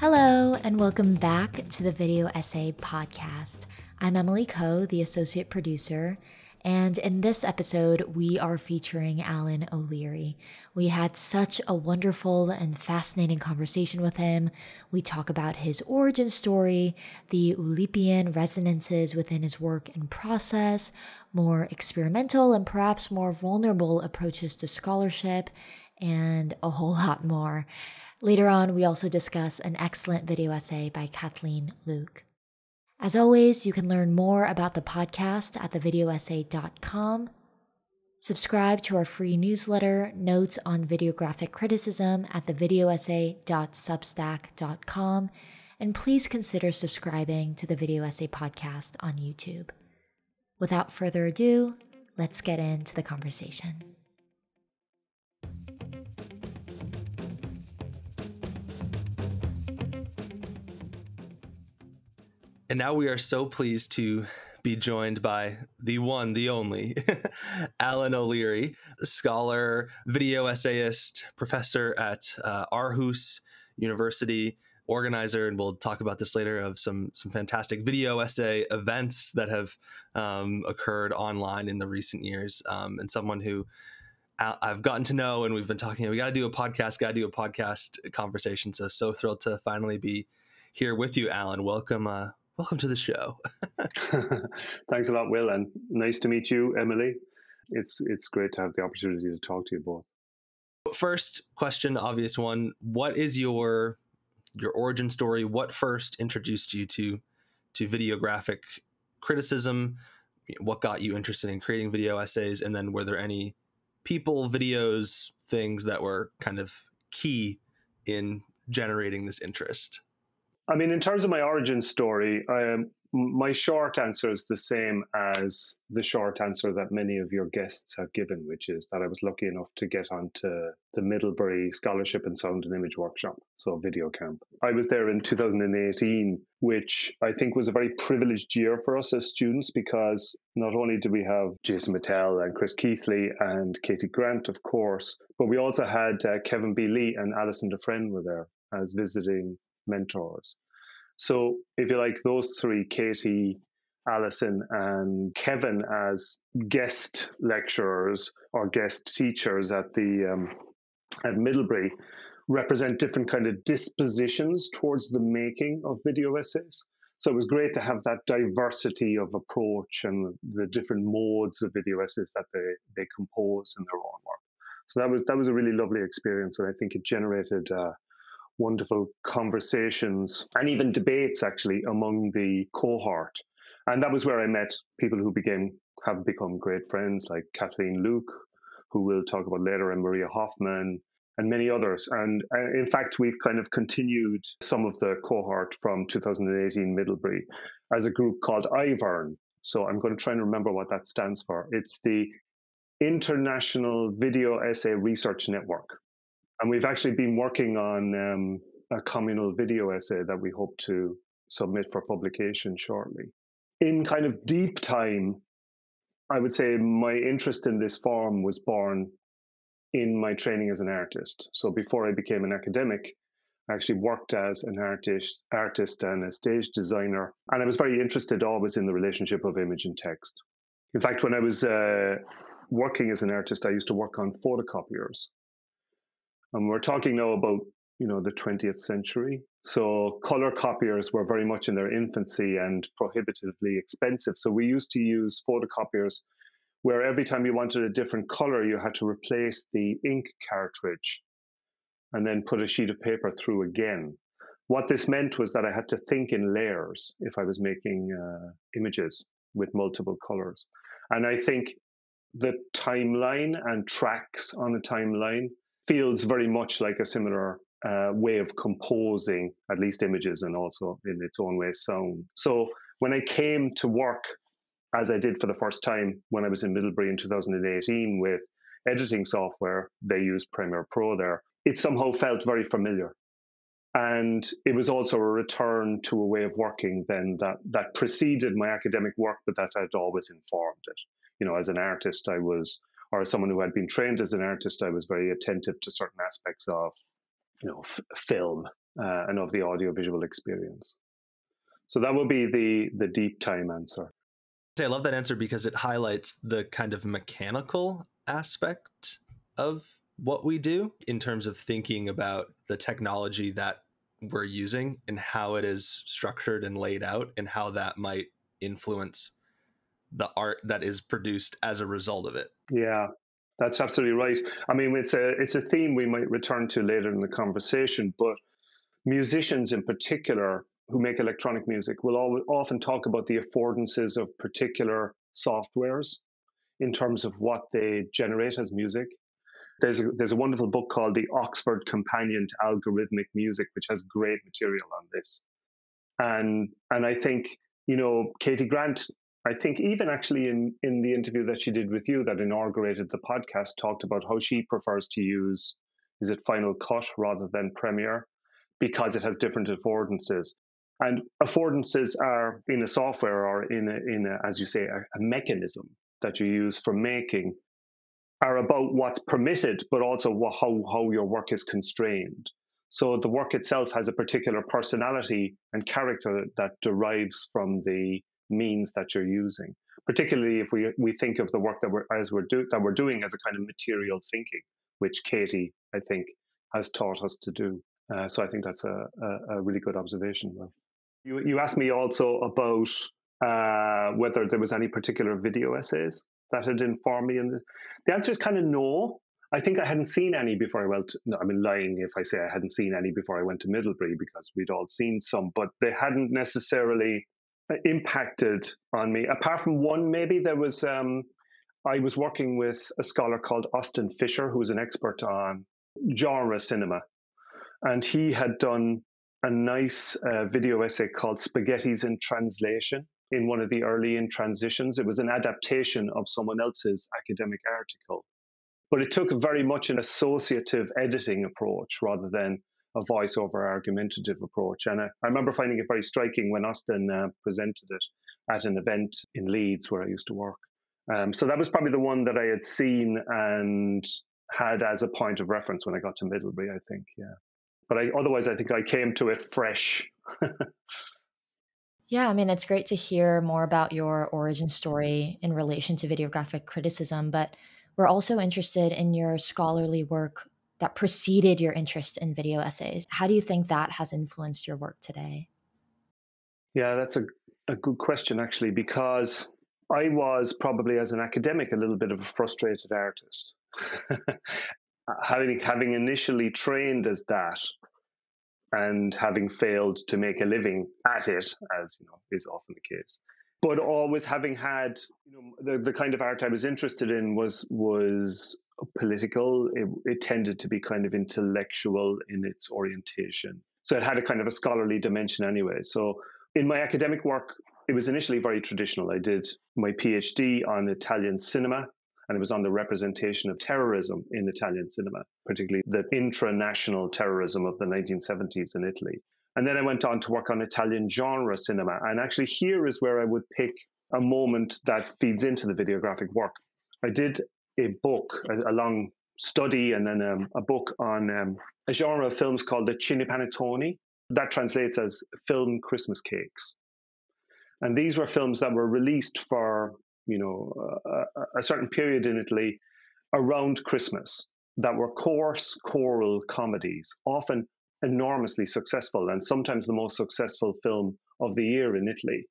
Hello, and welcome back to the Video Essay Podcast. I'm Emily Ko, the associate producer, and in this episode, we are featuring Alan O'Leary. We had such a wonderful and fascinating conversation with him. We talk about his origin story, the Oulipian resonances within his work and process, more experimental and perhaps more vulnerable approaches to scholarship, and a whole lot more. Later on, we also discuss an excellent video essay by Kathleen Loock. As always, you can learn more about the podcast at thevideoessay.com. Subscribe to our free newsletter, Notes on Videographic Criticism, at thevideoessay.substack.com. And please consider subscribing to the Video Essay Podcast on YouTube. Without further ado, let's get into the conversation. And now we are so pleased to be joined by the one, the only, Alan O'Leary, scholar, video essayist, professor at uh, Aarhus University, organizer, and we'll talk about this later, of some some fantastic video essay events that have um, occurred online in the recent years, um, and someone who I've gotten to know, and we've been talking. We got to do a podcast, got to do a podcast conversation. So so thrilled to finally be here with you, Alan. Welcome, uh, welcome to the show. Thanks a lot, Will, and nice to meet you, Emily. It's it's great to have the opportunity to talk to you both. First question, obvious one: What is your your origin story? What first introduced you to to videographic criticism? What got you interested in creating video essays? And then, were there any people, videos, things that were kind of key in generating this interest? I mean, in terms of my origin story, um, my short answer is the same as the short answer that many of your guests have given, which is that I was lucky enough to get onto the Middlebury Scholarship in Sound and Image Workshop, so video camp. I was there in 2018, which I think was a very privileged year for us as students because not only did we have Jason Mittell and Chris Keathley and Katie Grant, of course, but we also had uh, Kevin B. Lee and Alison de Fren were there as visiting mentors. So, if you like, those three, Katie, Allison, and Kevin, as guest lecturers or guest teachers at the um, at Middlebury, represent different kind of dispositions towards the making of video essays. So it was great to have that diversity of approach and the different modes of video essays that they, they compose in their own work. So that was that was a really lovely experience, and I think it generated uh, wonderful conversations and even debates actually among the cohort. And that was where I met people who became have become great friends like Kathleen Loock, who we'll talk about later, and Maria Hoffman, and many others. And uh, in fact, we've kind of continued some of the cohort from 2018 Middlebury as a group called IVERN. So I'm going to try and remember what that stands for. It's the International Video Essay Research Network. And we've actually been working on um, a communal video essay that we hope to submit for publication shortly. In kind of deep time, I would say my interest in this form was born in my training as an artist. So before I became an academic, I actually worked as an artist, artist and a stage designer, and I was very interested always in the relationship of image and text. In fact, when I was uh, working as an artist, I used to work on photocopiers, and we're talking now about you know the 20th century. So color copiers were very much in their infancy and prohibitively expensive. So we used to use photocopiers where every time you wanted a different color, you had to replace the ink cartridge and then put a sheet of paper through again. What this meant was that I had to think in layers if I was making uh, images with multiple colors. And I think the timeline and tracks on a timeline feels very much like a similar uh, way of composing at least images and also in its own way sound. So when I came to work, as I did for the first time when I was in Middlebury in 2018 with editing software, they used Premiere Pro there. It somehow felt very familiar. And it was also a return to a way of working then that, that preceded my academic work, but that had always informed it. You know, as an artist, I was, or as someone who had been trained as an artist, I was very attentive to certain aspects of, you know, f- film uh, and of the audiovisual experience. So that would be the the deep time answer. I love that answer because it highlights the kind of mechanical aspect of what we do in terms of thinking about the technology that we're using and how it is structured and laid out and how that might influence the art that is produced as a result of it. Yeah, that's absolutely right. I mean, it's a it's a theme we might return to later in the conversation, but musicians in particular who make electronic music will often talk about the affordances of particular softwares in terms of what they generate as music. There's a, there's a wonderful book called The Oxford Companion to Algorithmic Music, which has great material on this. And and I think you know Katie Grant. I think even actually in in the interview that she did with you that inaugurated the podcast talked about how she prefers to use is it Final Cut rather than Premiere because it has different affordances. And affordances are in a software or in a, in a, as you say, a, a mechanism that you use for making are about what's permitted, but also how, how your work is constrained. So the work itself has a particular personality and character that derives from the means that you're using. Particularly if we we think of the work that we're as we're do, that we're doing as a kind of material thinking, which Katie I think has taught us to do. Uh, so I think that's a, a, a really good observation. You, you asked me also about uh, whether there was any particular video essays that had informed me, and the, the answer is kind of no. I think I hadn't seen any before I went. No, I'm lying if I say I hadn't seen any before I went to Middlebury because we'd all seen some, but they hadn't necessarily impacted on me. Apart from one, maybe there was. Um, I was working with a scholar called Austin Fisher, who's an expert on genre cinema, and he had done a nice uh, video essay called Spaghettis in Translation in one of the early in transitions. It was an adaptation of someone else's academic article, but it took very much an associative editing approach rather than a voiceover argumentative approach. And I, I remember finding it very striking when Austin uh, presented it at an event in Leeds where I used to work. Um, so that was probably the one that I had seen and had as a point of reference when I got to Middlebury, I think. Yeah but I, otherwise, I think I came to it fresh. yeah, I mean, it's great to hear more about your origin story in relation to videographic criticism, but we're also interested in your scholarly work that preceded your interest in video essays. How do you think that has influenced your work today? Yeah, that's a, a good question, actually, because I was probably, as an academic, a little bit of a frustrated artist. having having initially trained as that and having failed to make a living at it, as you know is often the case, but always having had you know the, the kind of art I was interested in was was political. It, it tended to be kind of intellectual in its orientation, so it had a kind of a scholarly dimension anyway. So in my academic work, it was initially very traditional. I did my PhD on Italian cinema and it was on the representation of terrorism in Italian cinema, particularly the intra-national terrorism of the 1970s in Italy. And then I went on to work on Italian genre cinema. And actually, here is where I would pick a moment that feeds into the videographic work. I did a book, a, a long study, and then um, a book on um, a genre of films called the Cinepanettoni. That translates as film Christmas cakes. And these were films that were released for you know, a, a certain period in Italy around Christmas that were coarse choral comedies, often enormously successful and sometimes the most successful film of the year in Italy.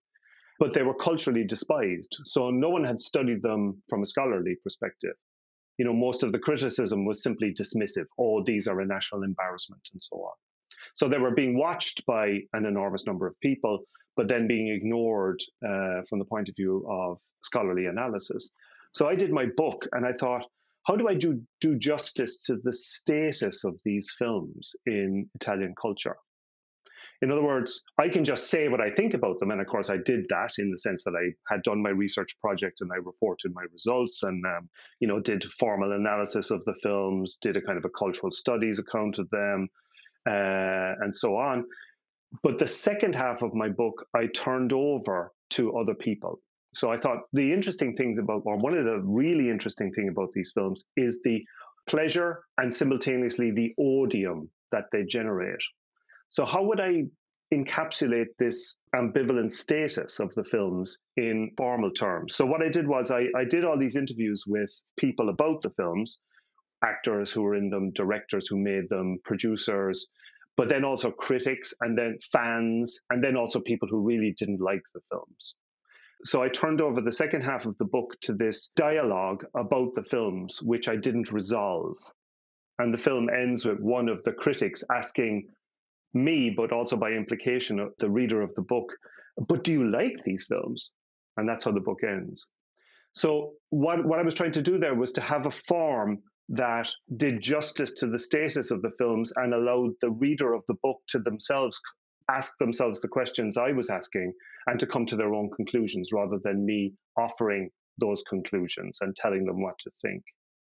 But they were culturally despised. So no one had studied them from a scholarly perspective. You know, most of the criticism was simply dismissive. Oh, these are a national embarrassment and so on. So they were being watched by an enormous number of people, but then being ignored uh, from the point of view of scholarly analysis. So I did my book and I thought, how do I do, do justice to the status of these films in Italian culture? In other words, I can just say what I think about them. And of course, I did that in the sense that I had done my research project and I reported my results and, um, you know, did formal analysis of the films, did a kind of a cultural studies account of them, uh, and so on. But the second half of my book, I turned over to other people. So I thought the interesting things about, or one of the really interesting thing about these films is the pleasure and simultaneously the odium that they generate. So how would I encapsulate this ambivalent status of the films in formal terms. So what I did was I, I did all these interviews with people about the films, actors who were in them, directors who made them, producers, but then also critics and then fans, and then also people who really didn't like the films. So I turned over the second half of the book to this dialogue about the films, which I didn't resolve. And the film ends with one of the critics asking me, but also by implication, uh, the reader of the book, but do you like these films? And that's how the book ends. So what, what I was trying to do there was to have a form that did justice to the status of the films and allowed the reader of the book to themselves ask themselves the questions I was asking and to come to their own conclusions rather than me offering those conclusions and telling them what to think.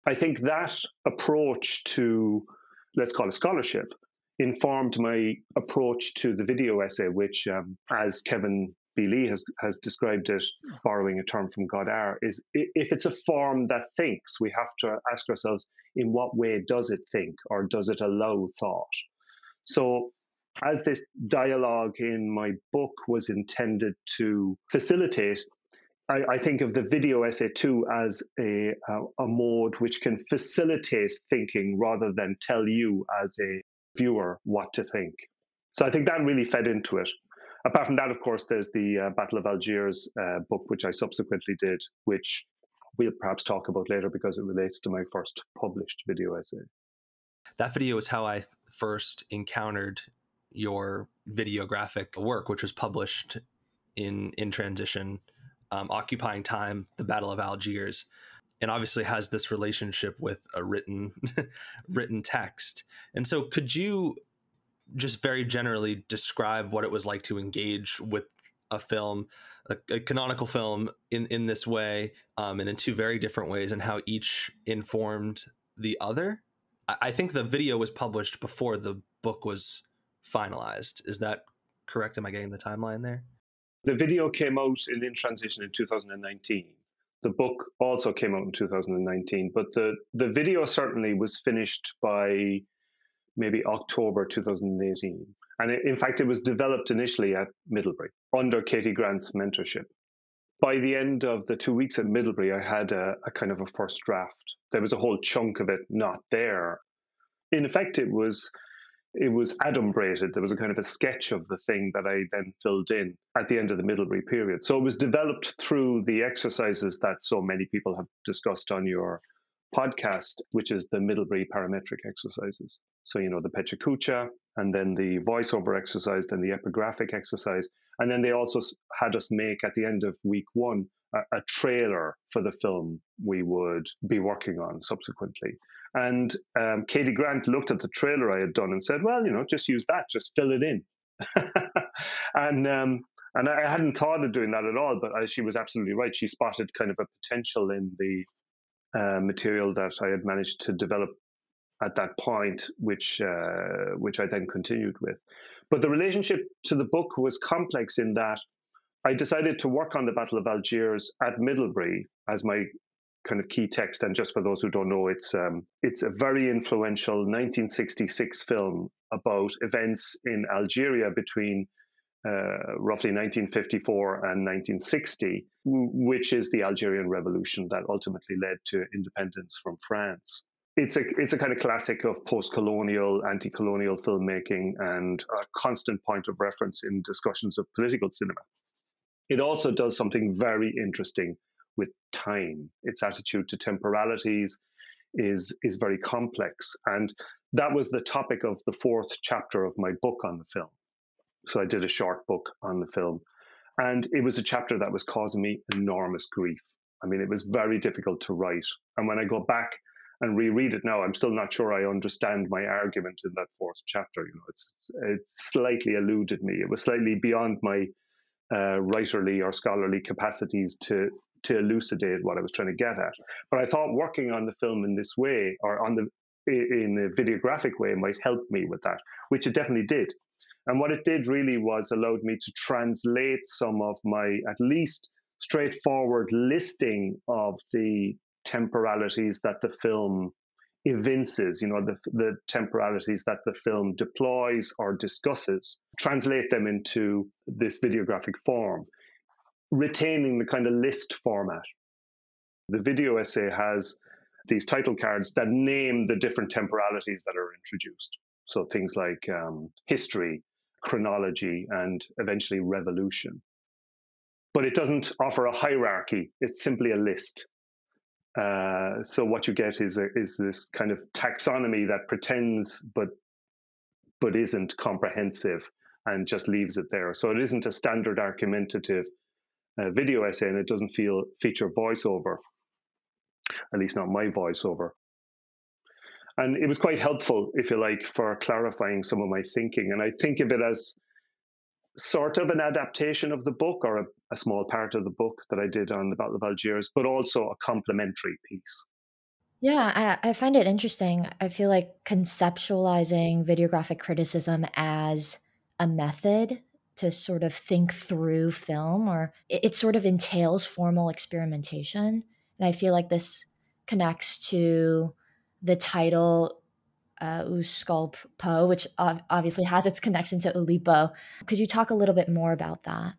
I think that approach to, let's call it scholarship, informed my approach to the video essay, which, um, as Kevin B. Lee has, has described it, borrowing a term from Godard, is if it's a form that thinks, we have to ask ourselves, in what way does it think or does it allow thought? So, as this dialogue in my book was intended to facilitate, I, I think of the video essay too as a, a, a mode which can facilitate thinking rather than tell you as a viewer what to think. So I think that really fed into it. Apart from that, of course, there's the uh, Battle of Algiers uh, book, which I subsequently did, which we'll perhaps talk about later because it relates to my first published video essay. That video is how I first encountered your videographic work, which was published in in transition, um, occupying time, the Battle of Algiers and obviously has this relationship with a written written text. And so could you just very generally describe what it was like to engage with a film, a, a canonical film in, in this way, um, and in two very different ways, and how each informed the other? I, I think the video was published before the book was finalized. Is that correct? Am I getting the timeline there? The video came out in In Transition in 2019. The book also came out in 2019, but the, the video certainly was finished by maybe October 2018. And it, in fact, it was developed initially at Middlebury under Katie Grant's mentorship. By the end of the two weeks at Middlebury, I had a, a kind of a first draft. There was a whole chunk of it not there. In effect, it was it was adumbrated. There was a kind of a sketch of the thing that I then filled in at the end of the Middlebury period. So it was developed through the exercises that so many people have discussed on your podcast, which is the Middlebury parametric exercises. So, you know, the PechaKucha and then the voiceover exercise, then the epigraphic exercise. And then they also had us make at the end of week one a, a trailer for the film we would be working on subsequently. And um, Katie Grant looked at the trailer I had done and said, "Well, you know, just use that, just fill it in." and um, and I hadn't thought of doing that at all, but she was absolutely right. She spotted kind of a potential in the uh, material that I had managed to develop at that point, which uh, which I then continued with. But the relationship to the book was complex in that I decided to work on the Battle of Algiers at Middlebury as my kind of key text. And just for those who don't know, it's um, it's a very influential 1966 film about events in Algeria between uh, roughly 1954 and 1960, which is the Algerian Revolution that ultimately led to independence from France. It's a it's a kind of classic of post-colonial, anti-colonial filmmaking and a constant point of reference in discussions of political cinema. It also does something very interesting with time. Its attitude to temporalities is is very complex, and that was the topic of the fourth chapter of my book on the film. So I did a short book on the film, and it was a chapter that was causing me enormous grief. I mean, it was very difficult to write, and when I go back and reread it now, I'm still not sure I understand my argument in that fourth chapter. You know, it's it slightly eluded me. It was slightly beyond my uh, writerly or scholarly capacities to to elucidate what I was trying to get at. But I thought working on the film in this way, or on the in a videographic way might help me with that, which it definitely did. And what it did really was allowed me to translate some of my at least straightforward listing of the temporalities that the film evinces, you know, the, the temporalities that the film deploys or discusses, translate them into this videographic form, retaining the kind of list format. The video essay has these title cards that name the different temporalities that are introduced. So things like um, history, chronology, and eventually revolution. But it doesn't offer a hierarchy, it's simply a list. Uh, so what you get is a, is this kind of taxonomy that pretends but but isn't comprehensive and just leaves it there. So it isn't a standard argumentative uh, video essay, and it doesn't feel feature voiceover, at least not my voiceover. And it was quite helpful, if you like, for clarifying some of my thinking. And I think of it as sort of an adaptation of the book or a, a, small part of the book that I did on the Battle of Algiers, but also a complementary piece. Yeah, I, I find it interesting. I feel like conceptualizing videographic criticism as a method to sort of think through film or it, it sort of entails formal experimentation. And I feel like this connects to the title uh, Po, which obviously has its connection to Oulipo. Could you talk a little bit more about that?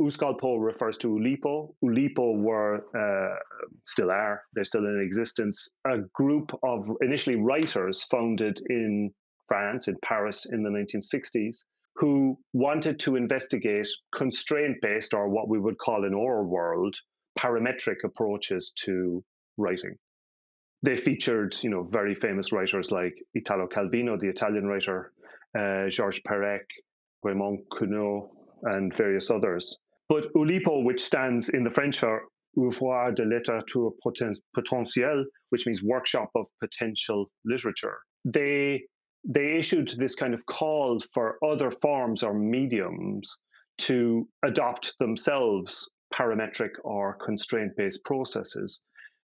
OuScholPo refers to Oulipo. Oulipo were, uh, still are, they're still in existence, a group of initially writers founded in France, in Paris in the 1960s, who wanted to investigate constraint based, or what we would call in our world, parametric approaches to writing they featured, you know, very famous writers like Italo Calvino, the Italian writer, uh, Georges Perec, Raymond Queneau, and various others. But Oulipo, which stands in the French for Ouvroir de littérature potentielle, which means workshop of potential literature, they they issued this kind of call for other forms or mediums to adopt themselves parametric or constraint based processes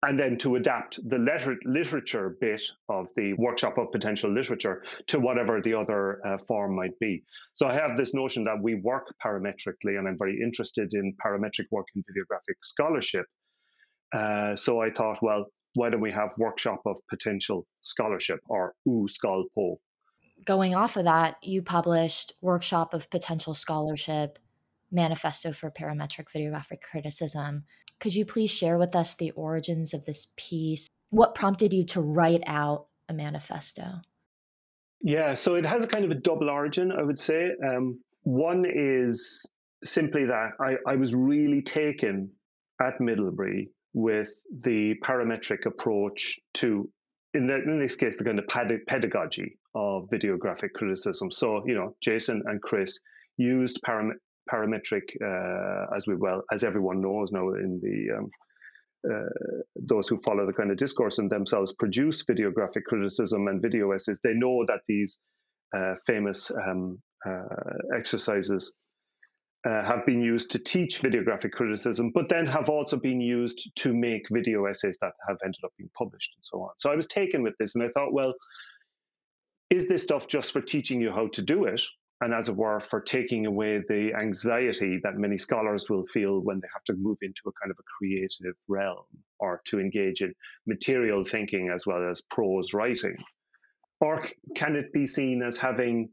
and then to adapt the letter- literature bit of the workshop of potential literature to whatever the other uh, form might be. So I have this notion that we work parametrically, and I'm very interested in parametric work in videographic scholarship. Uh, so I thought, well, why don't we have workshop of potential scholarship or OuScholPo? Going off of that, you published Workshop of Potential Scholarship, Manifesto for Parametric Videographic Criticism. Could you please share with us the origins of this piece? What prompted you to write out a manifesto? Yeah, so it has a kind of a double origin, I would say. Um, one is simply that I, I was really taken at Middlebury with the parametric approach to, in, the, in this case, the kind of pedagogy of videographic criticism. So, you know, Jason and Chris used param- parametric, uh, as we well as everyone knows now in the um, uh, those who follow the kind of discourse and themselves produce videographic criticism and video essays. They know that these uh, famous um, uh, exercises uh, have been used to teach videographic criticism, but then have also been used to make video essays that have ended up being published and so on. So I was taken with this, and I thought, well, is this stuff just for teaching you how to do it? and as it were, for taking away the anxiety that many scholars will feel when they have to move into a kind of a creative realm or to engage in material thinking as well as prose writing? Or can it be seen as having,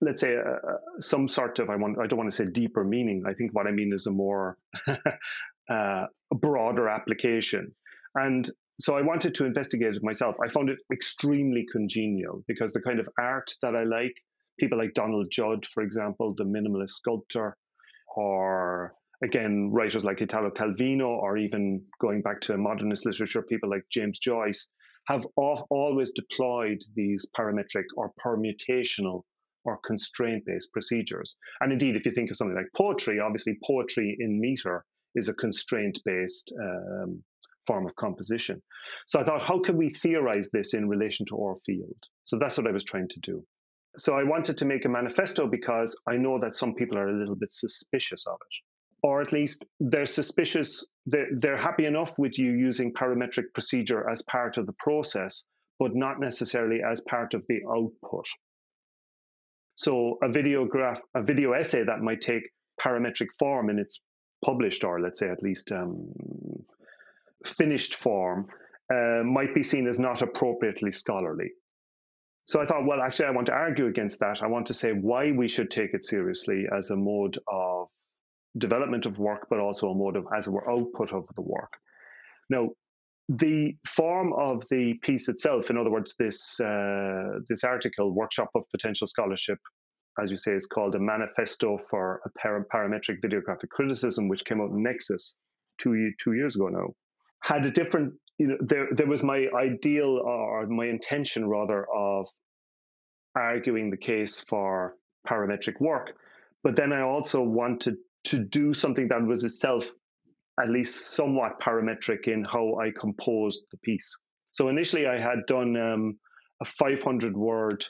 let's say, uh, some sort of, I, want, I don't want to say deeper meaning. I think what I mean is a more uh, broader application. And so I wanted to investigate it myself. I found it extremely congenial because the kind of art that I like people like Donald Judd, for example, the minimalist sculptor, or again, writers like Italo Calvino, or even going back to modernist literature, people like James Joyce, have always deployed these parametric or permutational or constraint based procedures. And indeed, if you think of something like poetry, obviously poetry in meter is a constraint based um, form of composition. So I thought, how can we theorize this in relation to our field? So that's what I was trying to do so I wanted to make a manifesto because I know that some people are a little bit suspicious of it. Or at least they're suspicious, they're, they're happy enough with you using parametric procedure as part of the process, but not necessarily as part of the output. So a video graph, a video essay that might take parametric form in its published, or let's say at least um, finished form, uh, might be seen as not appropriately scholarly. So I thought, well, actually, I want to argue against that. I want to say why we should take it seriously as a mode of development of work, but also a mode of as were output of the work. Now, the form of the piece itself, in other words, this uh, this article, workshop of potential scholarship, as you say, is called a manifesto for a par- parametric videographic criticism, which came out in NECSUS two two years ago now. Had a different, you know, there there was my ideal or my intention rather of arguing the case for parametric work, but then I also wanted to do something that was itself at least somewhat parametric in how I composed the piece. So initially, I had done um, a 500 word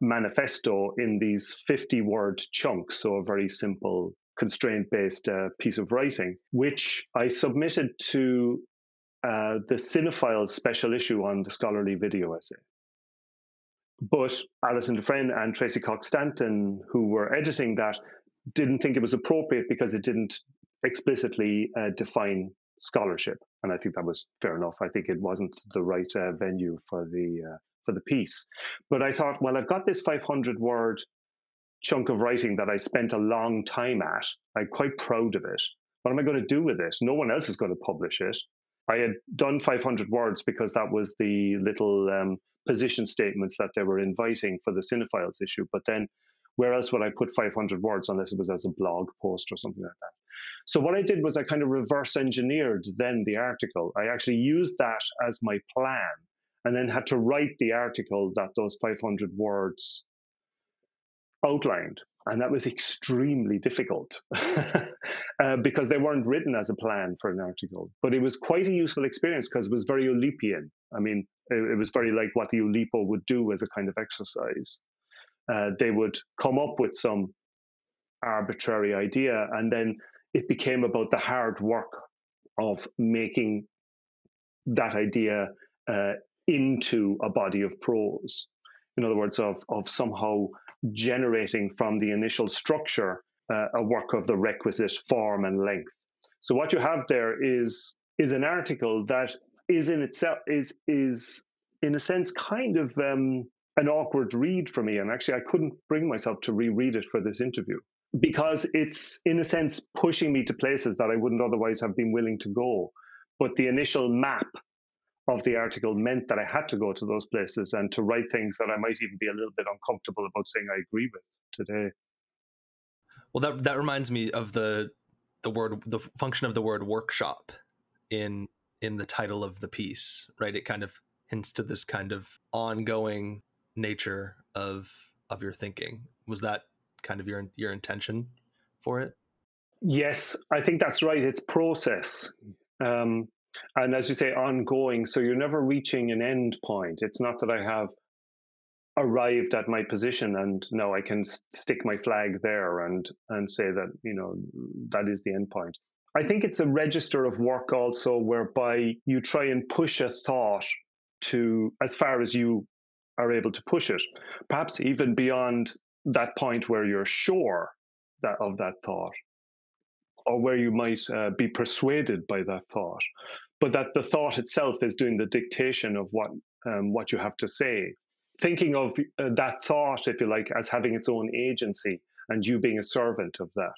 manifesto in these 50 word chunks, so a very simple constraint based uh, piece of writing, which I submitted to uh, the Cine-Files special issue on the scholarly video essay. But Alison de Fren and Tracy Cox Stanton, who were editing that, didn't think it was appropriate because it didn't explicitly uh, define scholarship, and I think that was fair enough. I think it wasn't the right uh, venue for the uh, for the piece, but I thought, well, I've got this 500 word chunk of writing that I spent a long time at. I'm quite proud of it. What am I going to do with it? No one else is going to publish it. I had done 500 words because that was the little um, position statements that they were inviting for the Cine-Files issue. But then where else would I put 500 words unless it was as a blog post or something like that? So what I did was I kind of reverse engineered then the article. I actually used that as my plan and then had to write the article that those 500 words outlined. And that was extremely difficult uh, because they weren't written as a plan for an article. But it was quite a useful experience because it was very Oulipian. I mean, it, it was very like what the Oulipo would do as a kind of exercise uh, they would come up with some arbitrary idea, and then it became about the hard work of making that idea uh, into a body of prose. In other words, of of somehow generating from the initial structure uh, a work of the requisite form and length. So what you have there is is an article that is in itself is is in a sense kind of um, an awkward read for me. And actually, I couldn't bring myself to reread it for this interview because it's, in a sense, pushing me to places that I wouldn't otherwise have been willing to go. But the initial map of the article meant that I had to go to those places and to write things that I might even be a little bit uncomfortable about saying I agree with today. Well, that that reminds me of the the word the function of the word workshop in in the title of the piece, right? It kind of hints to this kind of ongoing nature of of your thinking. Was that kind of your your intention for it? Yes, I think that's right. It's process. Um, and as you say, ongoing. So you're never reaching an end point. It's not that I have arrived at my position and now I can stick my flag there and and say that you know that is the end point. I think it's a register of work also whereby you try and push a thought to as far as you are able to push it, perhaps even beyond that point where you're sure that of that thought, or where you might uh, be persuaded by that thought, but that the thought itself is doing the dictation of what um, what you have to say. Thinking of uh, that thought, if you like, as having its own agency, and you being a servant of that.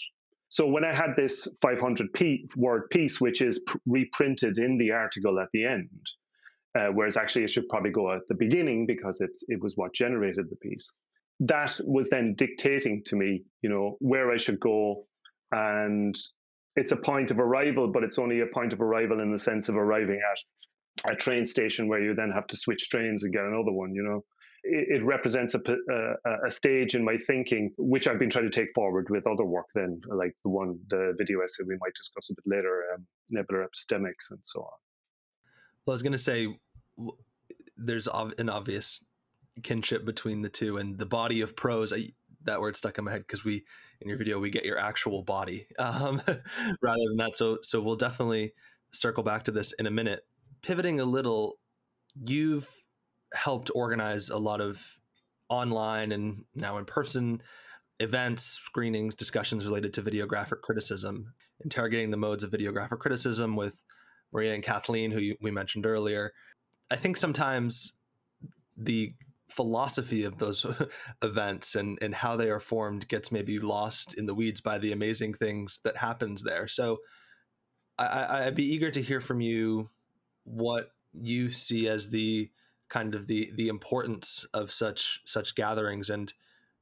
So when I had this 500 p- word piece, which is pr- reprinted in the article at the end, uh, whereas actually it should probably go at the beginning because it, it was what generated the piece. That was then dictating to me, you know, where I should go. And it's a point of arrival, but it's only a point of arrival in the sense of arriving at a train station where you then have to switch trains and get another one, you know. It, represents a, a, a stage in my thinking, which I've been trying to take forward with other work then, like the one, the video essay we might discuss a bit later, um, nebular epistemics and so on. Well, I was going to say there's an obvious kinship between the two, and the body of prose. I, that word stuck in my head because we in your video we get your actual body um, rather than that. So so we'll definitely circle back to this in a minute. Pivoting a little, you've helped organize a lot of online and now in person events, screenings, discussions related to videographic criticism, interrogating the modes of videographic criticism with Maria and Kathleen, who we mentioned earlier. I think sometimes the philosophy of those events and, and how they are formed gets maybe lost in the weeds by the amazing things that happens there. So I, I'd be eager to hear from you what you see as the kind of the the importance of such such gatherings and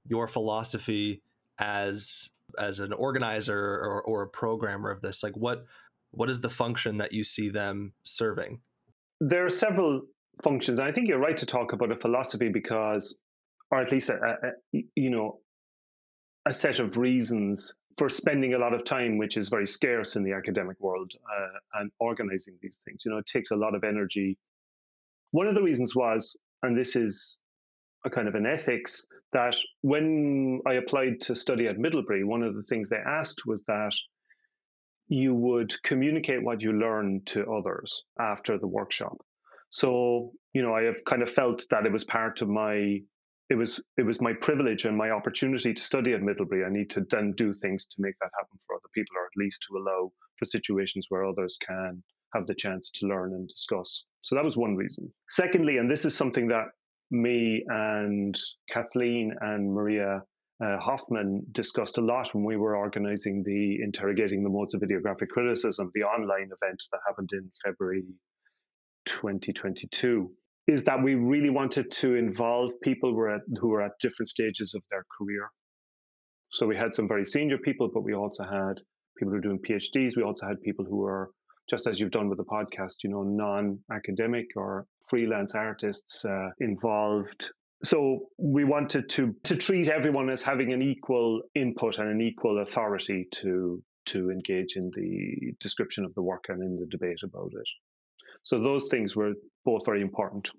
your philosophy as as an organizer or, or a programmer of this like what what is the function that you see them serving? There are several functions and i think you're right to talk about a philosophy because or at least a, a, you know a set of reasons for spending a lot of time which is very scarce in the academic world uh, and organizing these things. You know it takes a lot of energy. One of the reasons was and this is a kind of an ethics that when I applied to study at Middlebury, one of the things they asked was that you would communicate what you learned to others after the workshop. So, you know, I have kind of felt that it was part of my it was it was my privilege and my opportunity to study at Middlebury. I need to then do things to make that happen for other people, or at least to allow for situations where others can have the chance to learn and discuss. So that was one reason. Secondly, and this is something that me and Kathleen and Maria uh, Hoffman discussed a lot when we were organizing the Interrogating the Modes of Videographic Criticism, the online event that happened in February 2022, is that we really wanted to involve people who were at, who were at different stages of their career. So we had some very senior people, but we also had people who were doing PhDs. We also had people who were just as you've done with the podcast, you know, non-academic or freelance artists uh, involved. So we wanted to to treat everyone as having an equal input and an equal authority to to engage in the description of the work and in the debate about it. So those things were both very important.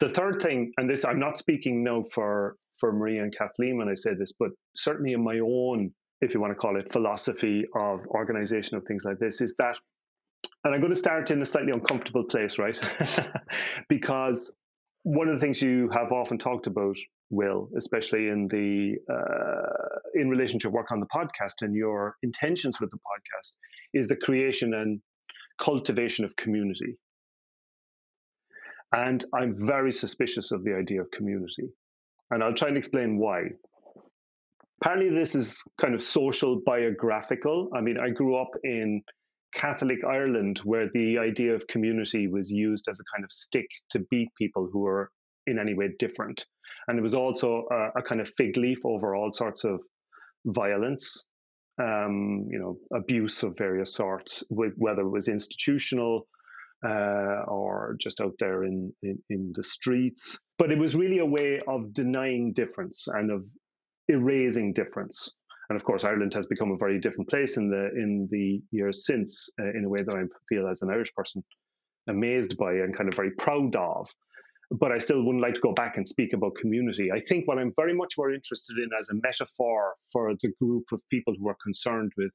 The third thing, and this I'm not speaking now for for Maria and Kathleen when I say this, but certainly in my own, if you want to call it, philosophy of organization of things like this, is that and I'm going to start in a slightly uncomfortable place, right? because one of the things you have often talked about, Will, especially in the uh, in relation to work on the podcast and your intentions with the podcast, is the creation and cultivation of community. And I'm very suspicious of the idea of community, and I'll try and explain why. Apparently, this is kind of social biographical. I mean, I grew up in Catholic Ireland, where the idea of community was used as a kind of stick to beat people who were in any way different. And it was also a, a kind of fig leaf over all sorts of violence, um, you know, abuse of various sorts, whether it was institutional uh, or just out there in, in, in the streets. But it was really a way of denying difference and of erasing difference. And of course, Ireland has become a very different place in the in the years since, uh, in a way that I feel as an Irish person amazed by and kind of very proud of. But I still wouldn't like to go back and speak about community. I think what I'm very much more interested in as a metaphor for the group of people who are concerned with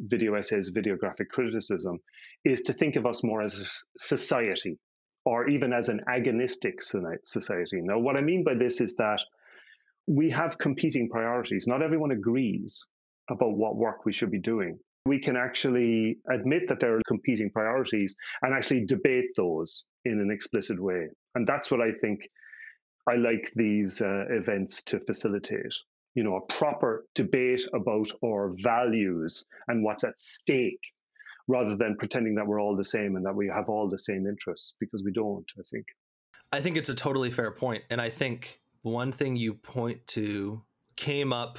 video essays, videographic criticism, is to think of us more as a society or even as an agonistic society. Now, what I mean by this is that we have competing priorities. Not everyone agrees about what work we should be doing. We can actually admit that there are competing priorities and actually debate those in an explicit way. And that's what I think I like these uh, events to facilitate. You know, a proper debate about our values and what's at stake rather than pretending that we're all the same and that we have all the same interests because we don't, I think. I think it's a totally fair point. And I think one thing you point to came up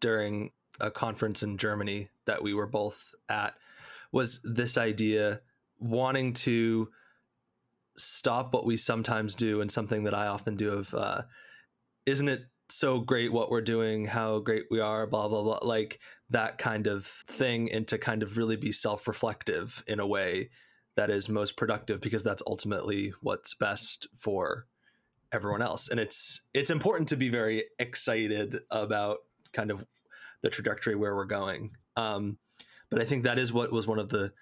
during a conference in Germany that we were both at was this idea wanting to stop what we sometimes do and something that I often do of uh, isn't it so great what we're doing? How great we are blah blah blah like that kind of thing and to kind of really be self-reflective in a way that is most productive because that's ultimately what's best for everyone else and it's it's important to be very excited about kind of the trajectory where we're going um, but i think that is what was one of the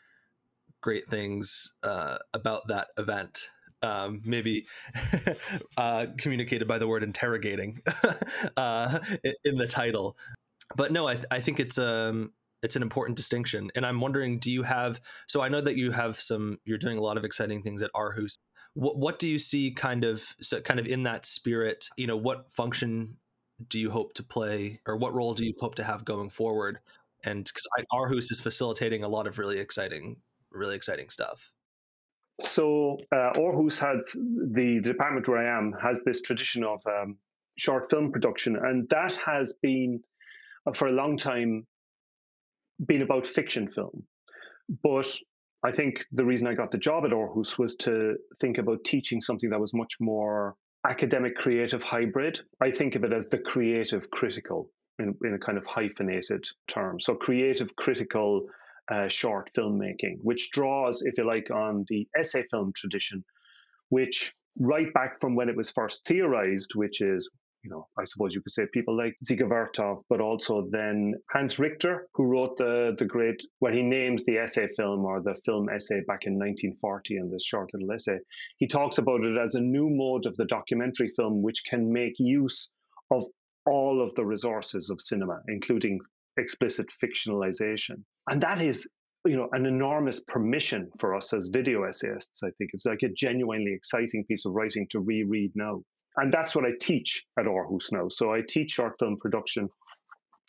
great things uh, about that event um, maybe uh, communicated by the word interrogating uh, in the title. But no, I, I think it's um it's an important distinction, and I'm wondering, do you have? So I know that you have some. You're doing a lot of exciting things at Aarhus. What what do you see kind of so kind of in that spirit? You know, what function do you hope to play, or what role do you hope to have going forward? And because Aarhus is facilitating a lot of really exciting, really exciting stuff. So uh, Aarhus has the department where I am has this tradition of um, short film production, and that has been uh, for a long time been about fiction film. But I think the reason I got the job at Aarhus was to think about teaching something that was much more academic creative hybrid. I think of it as the creative critical in, in a kind of hyphenated term. So creative critical uh, short filmmaking, which draws, if you like, on the essay film tradition, which right back from when it was first theorized, which is, you know, I suppose you could say people like Dziga Vertov, but also then Hans Richter, who wrote the the great, where he names the essay film or the film essay back in 1940 in this short little essay. He talks about it as a new mode of the documentary film, which can make use of all of the resources of cinema, including explicit fictionalization. And that is, you know, an enormous permission for us as video essayists. I think it's like a genuinely exciting piece of writing to reread now. And that's what I teach at Aarhus now. So I teach short film production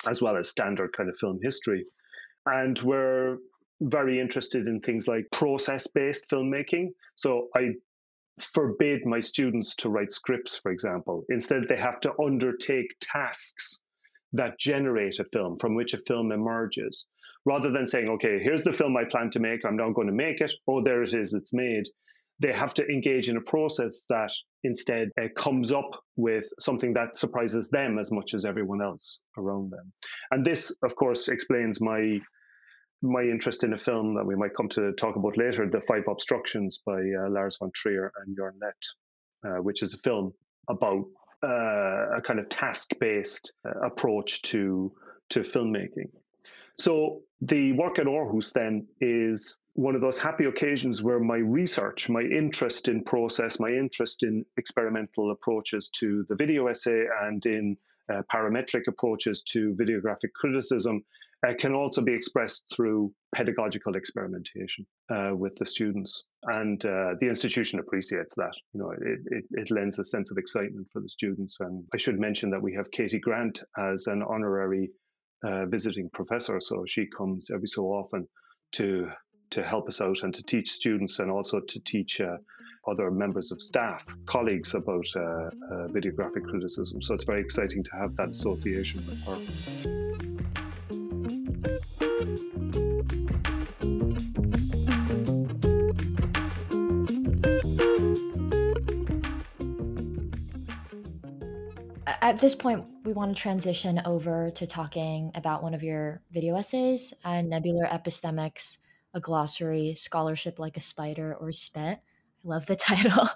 as well as standard kind of film history. And we're very interested in things like process based filmmaking. So I forbid my students to write scripts, for example. Instead, they have to undertake tasks that generate a film from which a film emerges rather than saying okay here's the film i plan to make i'm now going to make it oh there it is it's made they have to engage in a process that instead uh, comes up with something that surprises them as much as everyone else around them and this of course explains my my interest in a film that we might come to talk about later the five obstructions by uh, lars von trier and Jørgen Leth uh, which is a film about uh, a kind of task-based uh, approach to to filmmaking. So the work at Aarhus then is one of those happy occasions where my research, my interest in process, my interest in experimental approaches to the video essay and in uh, parametric approaches to videographic criticism uh, can also be expressed through pedagogical experimentation uh, with the students. And uh, the institution appreciates that. You know, it, it, it, lends a sense of excitement for the students. And I should mention that we have Katie Grant as an honorary uh, visiting professor. So she comes every so often to to help us out and to teach students and also to teach uh, other members of staff, colleagues about uh, videographic criticism. So it's very exciting to have that association with her. At this point, we want to transition over to talking about one of your video essays, uh, Nebular Epistemics, a glossary, scholarship like a spider, or Spit. I love the title.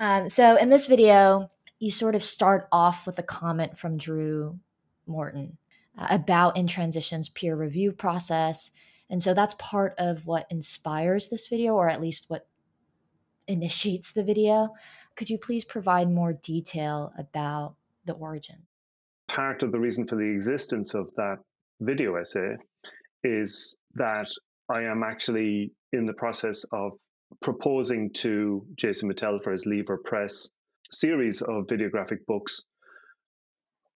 Um, so, in this video, you sort of start off with a comment from Drew Morton uh, about In Transition's peer review process. And so that's part of what inspires this video, or at least what initiates the video. Could you please provide more detail about the origin? Part of the reason for the existence of that video essay is that I am actually in the process of proposing to Jason Mittell for his Lever Press series of videographic books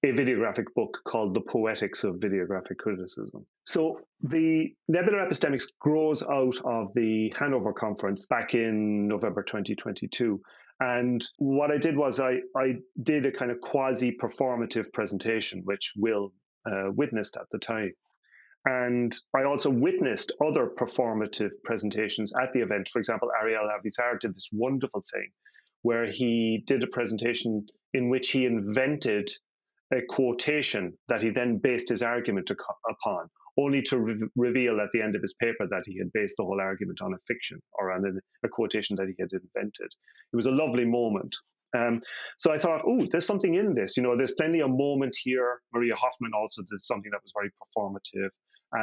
a videographic book called The Poetics of Videographic Criticism. So the Nebular Epistemics grows out of the Hanover conference back in November 2022. And what I did was I, I did a kind of quasi performative presentation, which Will uh, witnessed at the time. And I also witnessed other performative presentations at the event. For example, Ariel Avissar did this wonderful thing where he did a presentation in which he invented a quotation that he then based his argument upon only to re- reveal at the end of his paper that he had based the whole argument on a fiction or on a, a quotation that he had invented. It was a lovely moment. Um, so I thought, oh, there's something in this. You know, there's plenty of moment here. Maria Hoffman also did something that was very performative.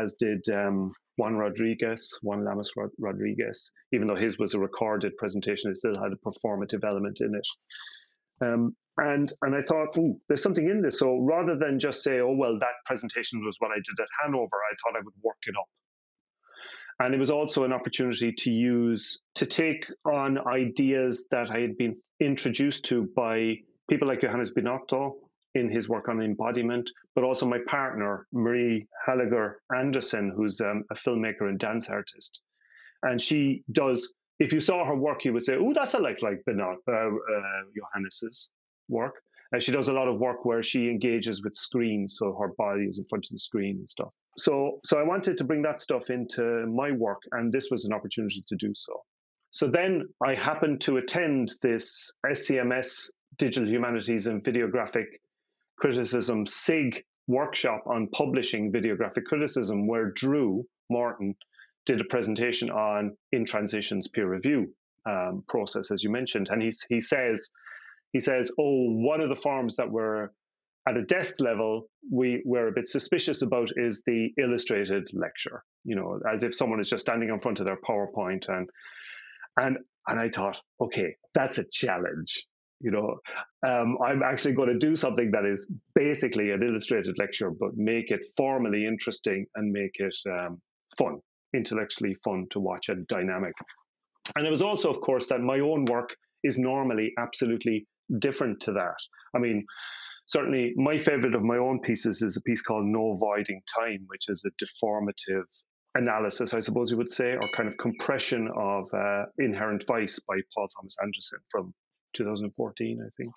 as did um, Juan Rodriguez, Juan Llamas Rodriguez. Even though his was a recorded presentation, it still had a performative element in it. Um, and and I thought, there's something in this. So rather than just say, oh well, that presentation was what I did at Hanover, I thought I would work it up. And it was also an opportunity to use to take on ideas that I had been introduced to by people like Johannes Binotto in his work on embodiment, but also my partner, Marie Halliger Anderson, who's um, a filmmaker and dance artist. And she does, if you saw her work, you would say, oh, that's a like like Binotto, uh, uh, Johannes's work. And she does a lot of work where she engages with screens, so her body is in front of the screen and stuff. So, so I wanted to bring that stuff into my work, and this was an opportunity to do so. So then I happened to attend this SCMS Digital Humanities and Videographic Criticism SIG workshop on publishing videographic criticism, where Drew Morton did a presentation on in transitions peer review um, process, as you mentioned, and he he says he says, oh, one of the forms that we're at a desk level we we're a bit suspicious about is the illustrated lecture you know as if someone is just standing in front of their powerpoint and and and i thought okay that's a challenge you know. Um, i'm actually going to do something that is basically an illustrated lecture but make it formally interesting and make it um, fun intellectually fun to watch and dynamic. And it was also of course that my own work is normally absolutely different to that i mean certainly my favorite of my own pieces is a piece called No Voiding Time, which is a deformative analysis, I suppose you would say, or kind of compression of uh, Inherent Vice by Paul Thomas Anderson from 2014, I think.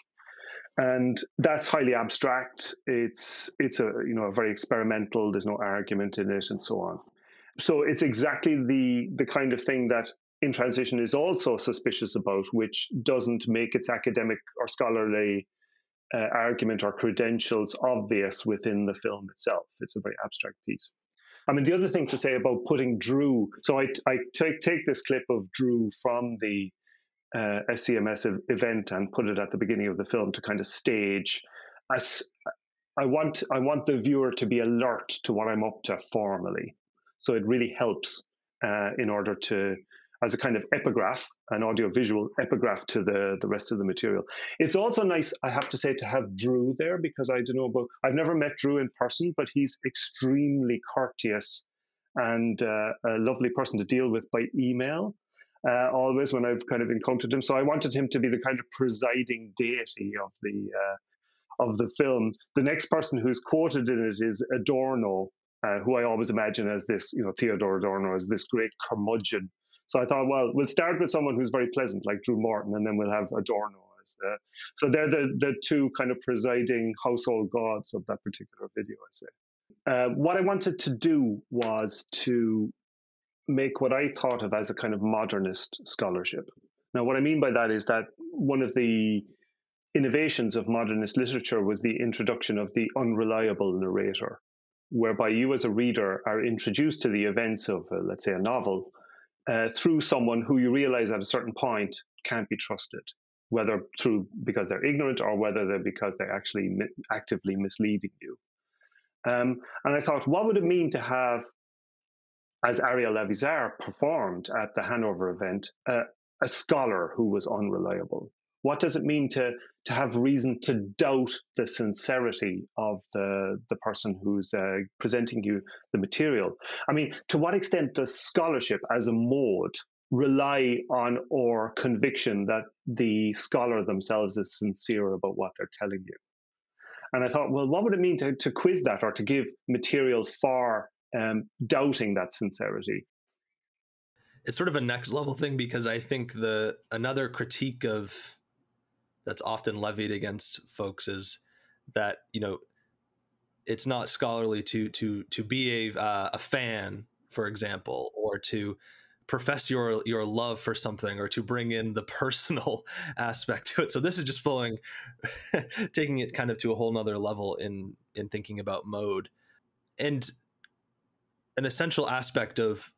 And that's highly abstract. It's it's a you know a very experimental. There's no argument in it, and so on. So it's exactly the the kind of thing that in transition is also suspicious about, which doesn't make its academic or scholarly uh, argument or credentials obvious within the film itself. It's a very abstract piece. I mean, the other thing to say about putting Drew, so I, I take, take this clip of Drew from the uh, SCMS event and put it at the beginning of the film to kind of stage. As I want, I want the viewer to be alert to what I'm up to formally. So it really helps uh, in order to as a kind of epigraph, an audiovisual epigraph to the, the rest of the material. It's also nice, I have to say, to have Drew there because I don't know about, I've never met Drew in person, but he's extremely courteous and uh, a lovely person to deal with by email. Uh, always when I've kind of encountered him, so I wanted him to be the kind of presiding deity of the uh, of the film. The next person who's quoted in it is Adorno, uh, who I always imagine as this, you know, Theodore Adorno as this great curmudgeon so I thought, well, we'll start with someone who's very pleasant, like Drew Morton, and then we'll have Adorno as the. So they're the the two kind of presiding household gods of that particular video. I say. Uh, what I wanted to do was to make what I thought of as a kind of modernist scholarship. Now, what I mean by that is that one of the innovations of modernist literature was the introduction of the unreliable narrator, whereby you as a reader are introduced to the events of, uh, let's say, a novel uh, through someone who you realize at a certain point can't be trusted, whether through because they're ignorant or whether they're because they're actually mi- actively misleading you. Um, and I thought, what would it mean to have, as Ariel Avissar performed at the Hanover event, uh, a scholar who was unreliable? What does it mean to to have reason to doubt the sincerity of the the person who's uh, presenting you the material? I mean, to what extent does scholarship as a mode rely on or conviction that the scholar themselves is sincere about what they're telling you? And I thought, well, what would it mean to, to quiz that or to give material for um, doubting that sincerity? It's sort of a next level thing because I think the another critique of that's often levied against folks is that you know it's not scholarly to to to be a uh, a fan, for example, or to profess your your love for something or to bring in the personal aspect to it. So this is just flowing taking it kind of to a whole nother level in in thinking about mode. And an essential aspect of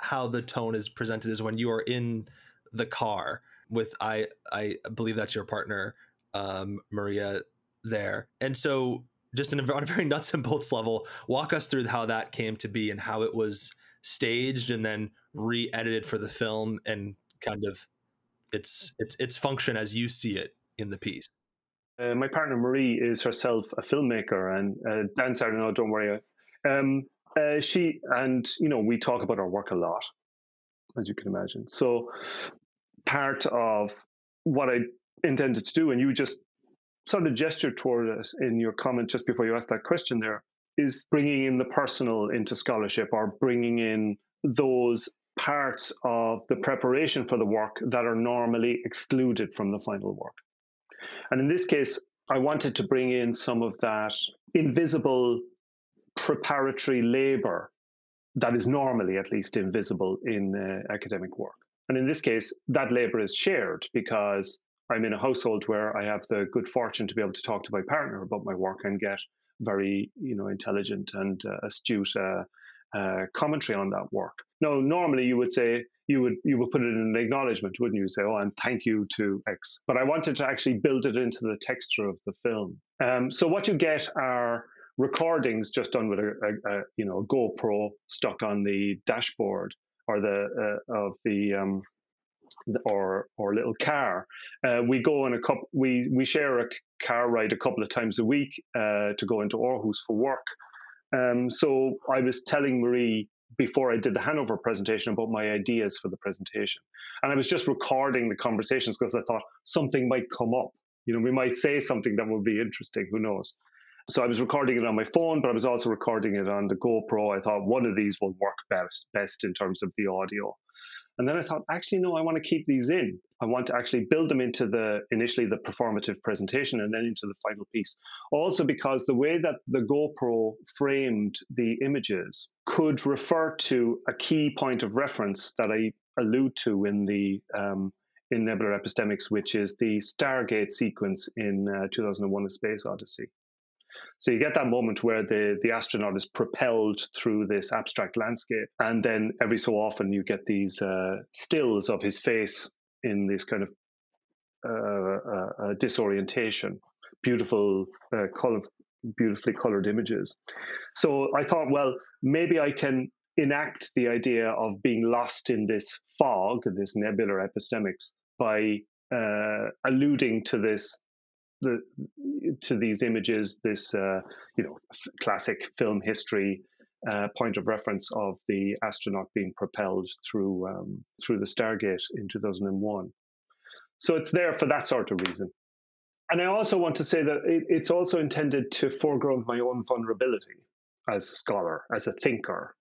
how the tone is presented is when you are in the car with I I believe that's your partner, um, Maria there. And so just a, on a very nuts and bolts level, walk us through how that came to be and how it was staged and then re-edited for the film and kind of its its its function as you see it in the piece. Uh, my partner Marie is herself a filmmaker and uh, Dan no, don't worry. Um, uh, she and you know we talk about our work a lot, as you can imagine. So part of what I intended to do, and you just sort of gestured toward it in your comment just before you asked that question there, is bringing in the personal into scholarship or bringing in those parts of the preparation for the work that are normally excluded from the final work. And in this case, I wanted to bring in some of that invisible preparatory labor that is normally at least invisible in uh, academic work. And in this case, that labor is shared because I'm in a household where I have the good fortune to be able to talk to my partner about my work and get very, you know, intelligent and uh, astute uh, uh, commentary on that work. Now, normally you would say you would you would put it in an acknowledgement, wouldn't you? Say, "Oh, and thank you to X." But I wanted to actually build it into the texture of the film. Um, so what you get are recordings just done with a, a, a, you know a GoPro stuck on the dashboard or the uh, of the um, or or little car. Uh, we go on a couple. We we share a car ride a couple of times a week uh, to go into Aarhus for work. Um, so I was telling Marie before I did the Hanover presentation about my ideas for the presentation, and I was just recording the conversations because I thought something might come up. You know, we might say something that would be interesting. Who knows? So I was recording it on my phone, but I was also recording it on the GoPro. I thought one of these will work best best in terms of the audio. And then I thought, actually, no, I want to keep these in. I want to actually build them into the initially the performative presentation and then into the final piece. Also, because the way that the GoPro framed the images could refer to a key point of reference that I allude to in the um, in Nebular Epistemics, which is the Stargate sequence in uh, 2001: A Space Odyssey. So you get that moment where the, the astronaut is propelled through this abstract landscape. And then every so often you get these uh, stills of his face in this kind of uh, uh, uh disorientation, beautiful, uh, color, beautifully colored images. So I thought, well, maybe I can enact the idea of being lost in this fog, this nebular epistemics, by uh, alluding to this the to these images, this uh, you know f- classic film history uh, point of reference of the astronaut being propelled through um, through the Stargate in 2001. So it's there for that sort of reason. And I also want to say that it, it's also intended to foreground my own vulnerability as a scholar, as a thinker,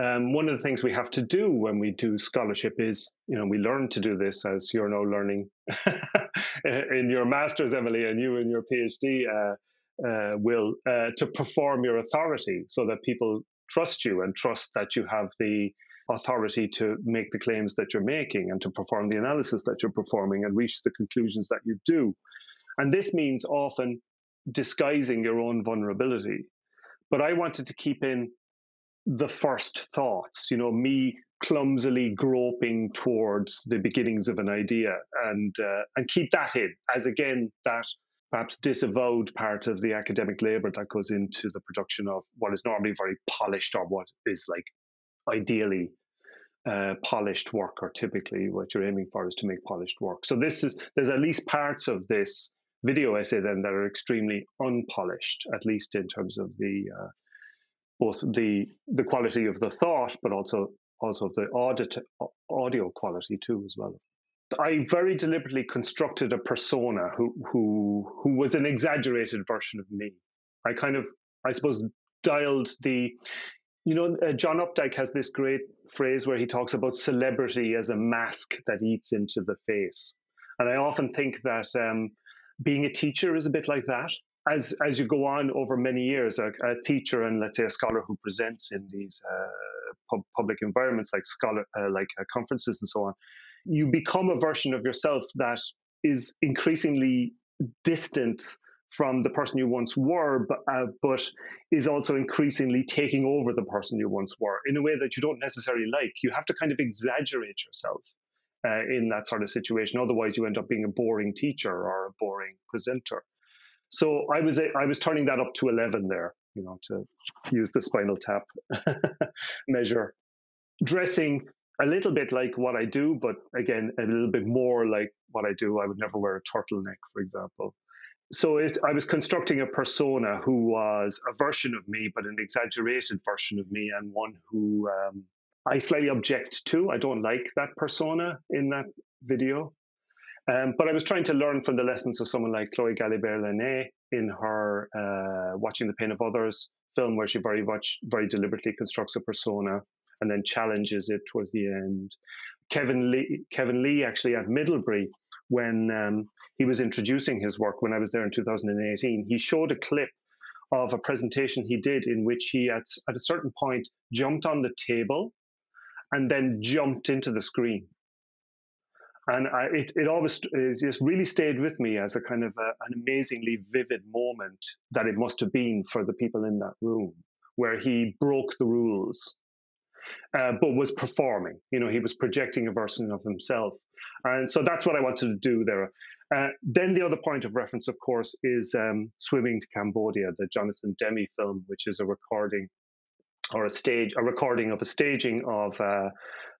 um, one of the things we have to do when we do scholarship is, you know, we learn to do this as you're now learning in your master's, Emily, and you in your PhD, uh, uh, will, uh, to perform your authority so that people trust you and trust that you have the authority to make the claims that you're making and to perform the analysis that you're performing and reach the conclusions that you do. And this means often disguising your own vulnerability. But I wanted to keep in the first thoughts, you know, me clumsily groping towards the beginnings of an idea and uh, and keep that in as again that perhaps disavowed part of the academic labor that goes into the production of what is normally very polished or what is like ideally uh, polished work or typically what you're aiming for is to make polished work. So this is there's at least parts of this video essay then that are extremely unpolished at least in terms of the uh, both the the quality of the thought, but also also the audit, audio quality too as well. I very deliberately constructed a persona who who who was an exaggerated version of me. I kind of I suppose dialed the you know uh, John Updike has this great phrase where he talks about celebrity as a mask that eats into the face. And I often think that um, being a teacher is a bit like that as as you go on over many years, a, a teacher and let's say a scholar who presents in these uh, pub- public environments like scholar uh, like uh, conferences and so on, you become a version of yourself that is increasingly distant from the person you once were, but, uh, but is also increasingly taking over the person you once were in a way that you don't necessarily like. You have to kind of exaggerate yourself. Uh, in that sort of situation. Otherwise, you end up being a boring teacher or a boring presenter. So I was I was turning that up to 11 there, you know, to use the spinal tap measure. Dressing a little bit like what I do, but again, a little bit more like what I do. I would never wear a turtleneck, for example. So it, I was constructing a persona who was a version of me, but an exaggerated version of me, and one who um, I slightly object to. I don't like that persona in that video. Um, but I was trying to learn from the lessons of someone like Chloe Galibert-Laîné in her uh, Watching the Pain of Others film, where she very much, very deliberately constructs a persona and then challenges it towards the end. Kevin Lee, Kevin Lee actually at Middlebury, when um, he was introducing his work when I was there in 2018, he showed a clip of a presentation he did in which he, at, at a certain point, jumped on the table and then jumped into the screen. And I, it, it always it just really stayed with me as a kind of a, an amazingly vivid moment that it must have been for the people in that room, where he broke the rules uh, but was performing. You know, he was projecting a version of himself. And so that's what I wanted to do there. Uh, then the other point of reference, of course, is um, Swimming to Cambodia, the Jonathan Demme film, which is a recording or a stage, a recording of a staging of uh,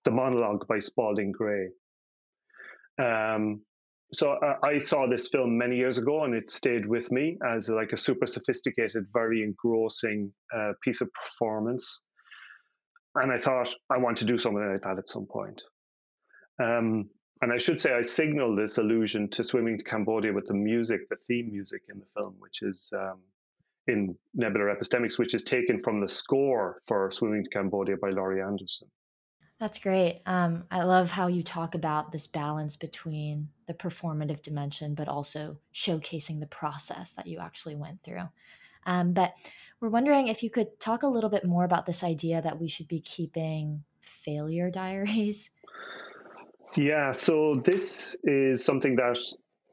the monologue by Spalding Gray. Um, so uh, I saw this film many years ago, and it stayed with me as like a super sophisticated, very engrossing uh, piece of performance and I thought I want to do something like that at some point. Um, and I should say I signaled this allusion to swimming to Cambodia with the music, the theme music in the film, which is um, in Nebular Epistemics, which is taken from the score for Swimming to Cambodia by Laurie Anderson. That's great. Um, I love how you talk about this balance between the performative dimension, but also showcasing the process that you actually went through. Um, but we're wondering if you could talk a little bit more about this idea that we should be keeping failure diaries. Yeah, so this is something that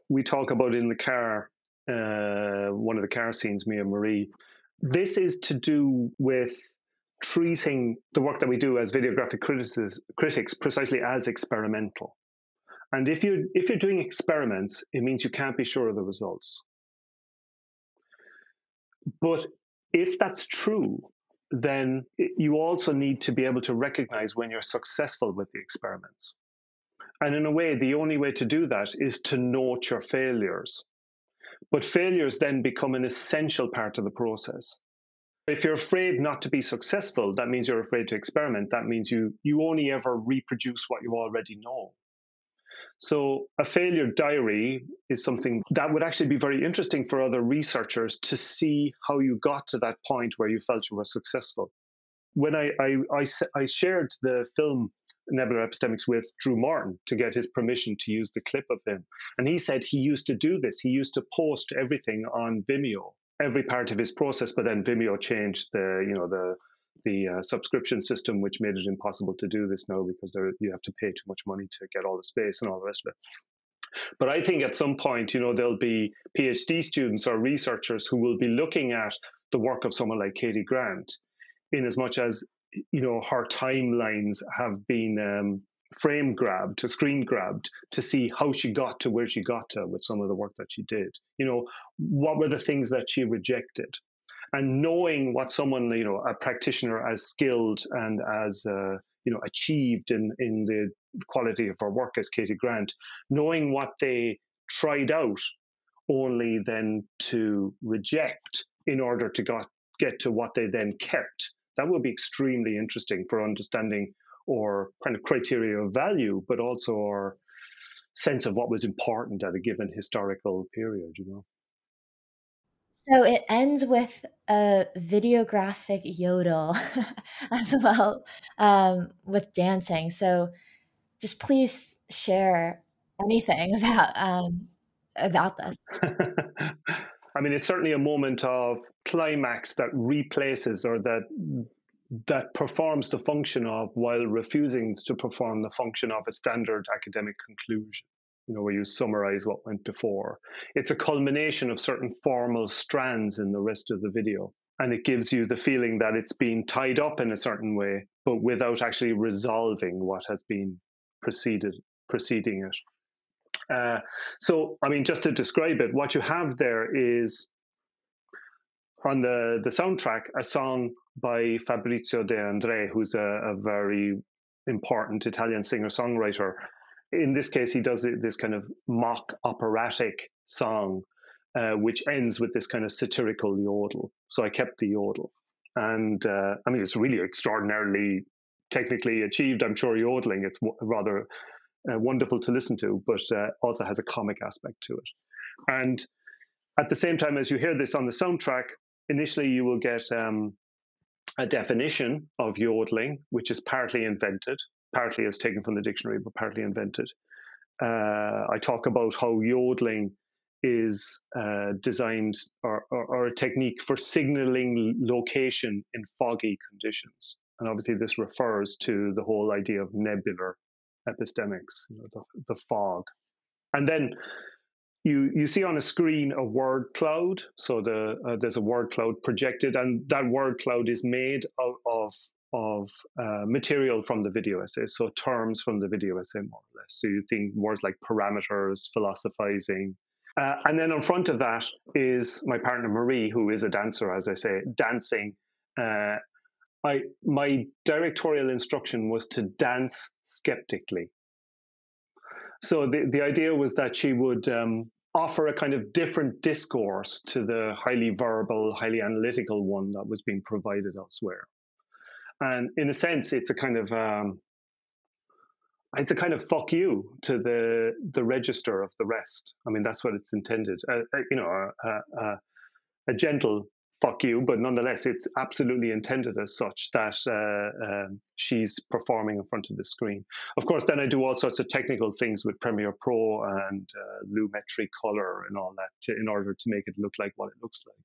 we talk about in the car, uh, one of the car scenes, me and Marie. This is to do with treating the work that we do as videographic critics precisely as experimental. And if you if you're doing experiments, it means you can't be sure of the results. But if that's true, then you also need to be able to recognize when you're successful with the experiments. And in a way, the only way to do that is to note your failures. But failures then become an essential part of the process. If you're afraid not to be successful, that means you're afraid to experiment. That means you, you only ever reproduce what you already know. So, a failure diary is something that would actually be very interesting for other researchers to see how you got to that point where you felt you were successful. When I, I, I, I shared the film Nebular Epistemics with Drew Morton to get his permission to use the clip of him. And he said he used to do this. He used to post everything on Vimeo, every part of his process, but then Vimeo changed the, you know, the the uh, subscription system, which made it impossible to do this now because there, you have to pay too much money to get all the space and all the rest of it. But I think at some point, you know, there'll be PhD students or researchers who will be looking at the work of someone like Katie Grant, in as much as you know her timelines have been um, frame grabbed, to screen grabbed, to see how she got to where she got to with some of the work that she did. You know, what were the things that she rejected? and knowing what someone you know a practitioner as skilled and as uh, you know achieved in in the quality of her work as Katie Grant, knowing what they tried out, only then to reject in order to got, get to what they then kept. That would be extremely interesting for understanding or kind of criteria of value, but also our sense of what was important at a given historical period. You know. So it ends with a videographic yodel as well um, with dancing. So just please share anything about um, about this. I mean, it's certainly a moment of climax that replaces or that that performs the function of while refusing to perform the function of a standard academic conclusion you know, where you summarize what went before. It's a culmination of certain formal strands in the rest of the video. And it gives you the feeling that it's being tied up in a certain way, but without actually resolving what has been preceded, preceding it. Uh, so, I mean, just to describe it, what you have there is on the, the soundtrack a song by Fabrizio De André, who's a, a very important Italian singer songwriter. In this case, he does this kind of mock operatic song, uh, which ends with this kind of satirical yodel. So I kept the yodel. And uh, I mean, it's really extraordinarily technically achieved. I'm sure yodeling, it's rather uh, wonderful to listen to, but uh, also has a comic aspect to it. And at the same time, as you hear this on the soundtrack, initially you will get um, a definition of yodeling, which is partly invented, partly is taken from the dictionary, but partly invented. Uh, I talk about how yodeling is uh, designed or, or, or, a technique for signaling location in foggy conditions. And obviously, this refers to the whole idea of nebular epistemics, you know, the, the fog. And then you you see on a screen a word cloud. So the uh, there's a word cloud projected, and that word cloud is made of of, of uh, material from the video essay, so terms from the video essay more or less. So you think words like parameters, philosophizing. Uh, and then in front of that is my partner Marie, who is a dancer, as I say, dancing. Uh, I my directorial instruction was to dance skeptically. So the, the idea was that she would um, offer a kind of different discourse to the highly verbal, highly analytical one that was being provided elsewhere. And in a sense, it's a kind of um, it's a kind of fuck you to the the register of the rest. I mean, that's what it's intended. Uh, uh you know, a, a, a gentle fuck you, but nonetheless, it's absolutely intended as such that uh, uh, she's performing in front of the screen. Of course, then I do all sorts of technical things with Premiere Pro and uh, Lumetri Color and all that to, in order to make it look like what it looks like.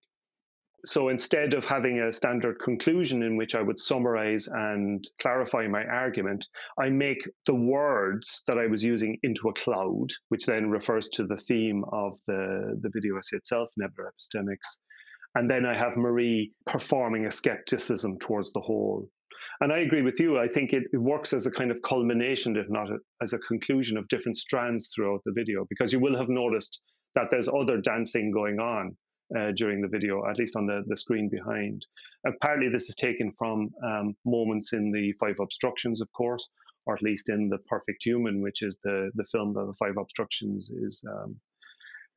So instead of having a standard conclusion in which I would summarize and clarify my argument, I make the words that I was using into a cloud, which then refers to the theme of the, the video essay itself, nebular epistemics and then I have Marie performing a skepticism towards the whole. And I agree with you. I think it, it works as a kind of culmination, if not as a conclusion of different strands throughout the video, because you will have noticed that there's other dancing going on uh, during the video, at least on the, the screen behind. Apparently, this is taken from um, moments in the Five Obstructions, of course, or at least in The Perfect Human, which is the, the film that the Five Obstructions is um,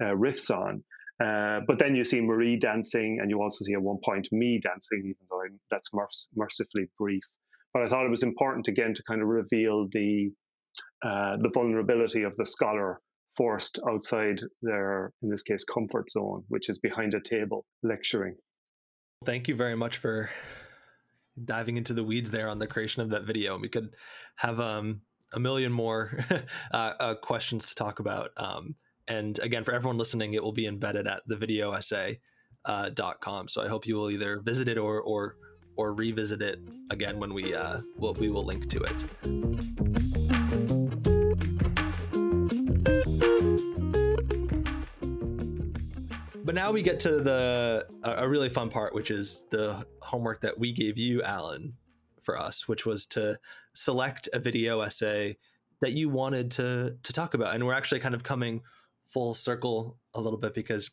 uh, riffs on. Uh, but then you see Marie dancing, and you also see at one point me dancing, even though I'm, that's mercifully brief. But I thought it was important again to kind of reveal the uh, the vulnerability of the scholar forced outside their, in this case, comfort zone, which is behind a table lecturing. Thank you very much for diving into the weeds there on the creation of that video. We could have um, a million more uh, uh, questions to talk about. Um, and again, for everyone listening, it will be embedded at the videoessay.com. Uh, so I hope you will either visit it or or or revisit it again when we uh, will we will link to it. But now we get to the a really fun part, which is the homework that we gave you, Alan, for us, which was to select a video essay that you wanted to to talk about, and we're actually kind of coming full circle a little bit because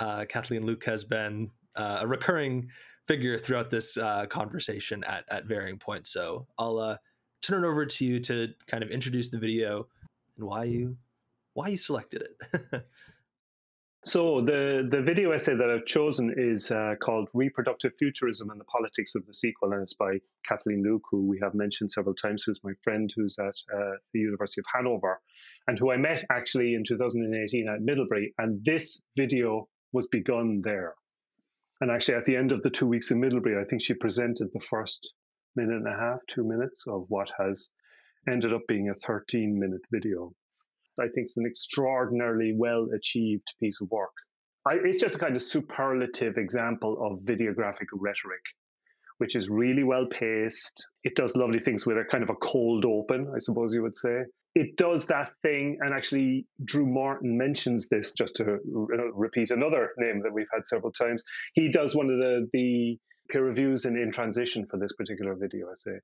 uh, Kathleen Loock has been uh, a recurring figure throughout this uh, conversation at, at varying points. So I'll uh, turn it over to you to kind of introduce the video and why you why you selected it. so the the video essay that I've chosen is uh, called "Reproductive Futurism and the Politics of the Sequel," and it's by Kathleen Loock, who we have mentioned several times, who's my friend who's at uh, the University of Hanover and who I met actually in 2018 at Middlebury. And this video was begun there. And actually, at the end of the two weeks in Middlebury, I think she presented the first minute and a half, two minutes of what has ended up being a 13 minute video. I think it's an extraordinarily well achieved piece of work. I, it's just a kind of superlative example of videographic rhetoric, which is really well paced. It does lovely things with a kind of a cold open, I suppose you would say it does that thing, and actually, Drew Morton mentions this just to repeat another name that we've had several times. He does one of the the peer reviews in in transition for this particular video essay,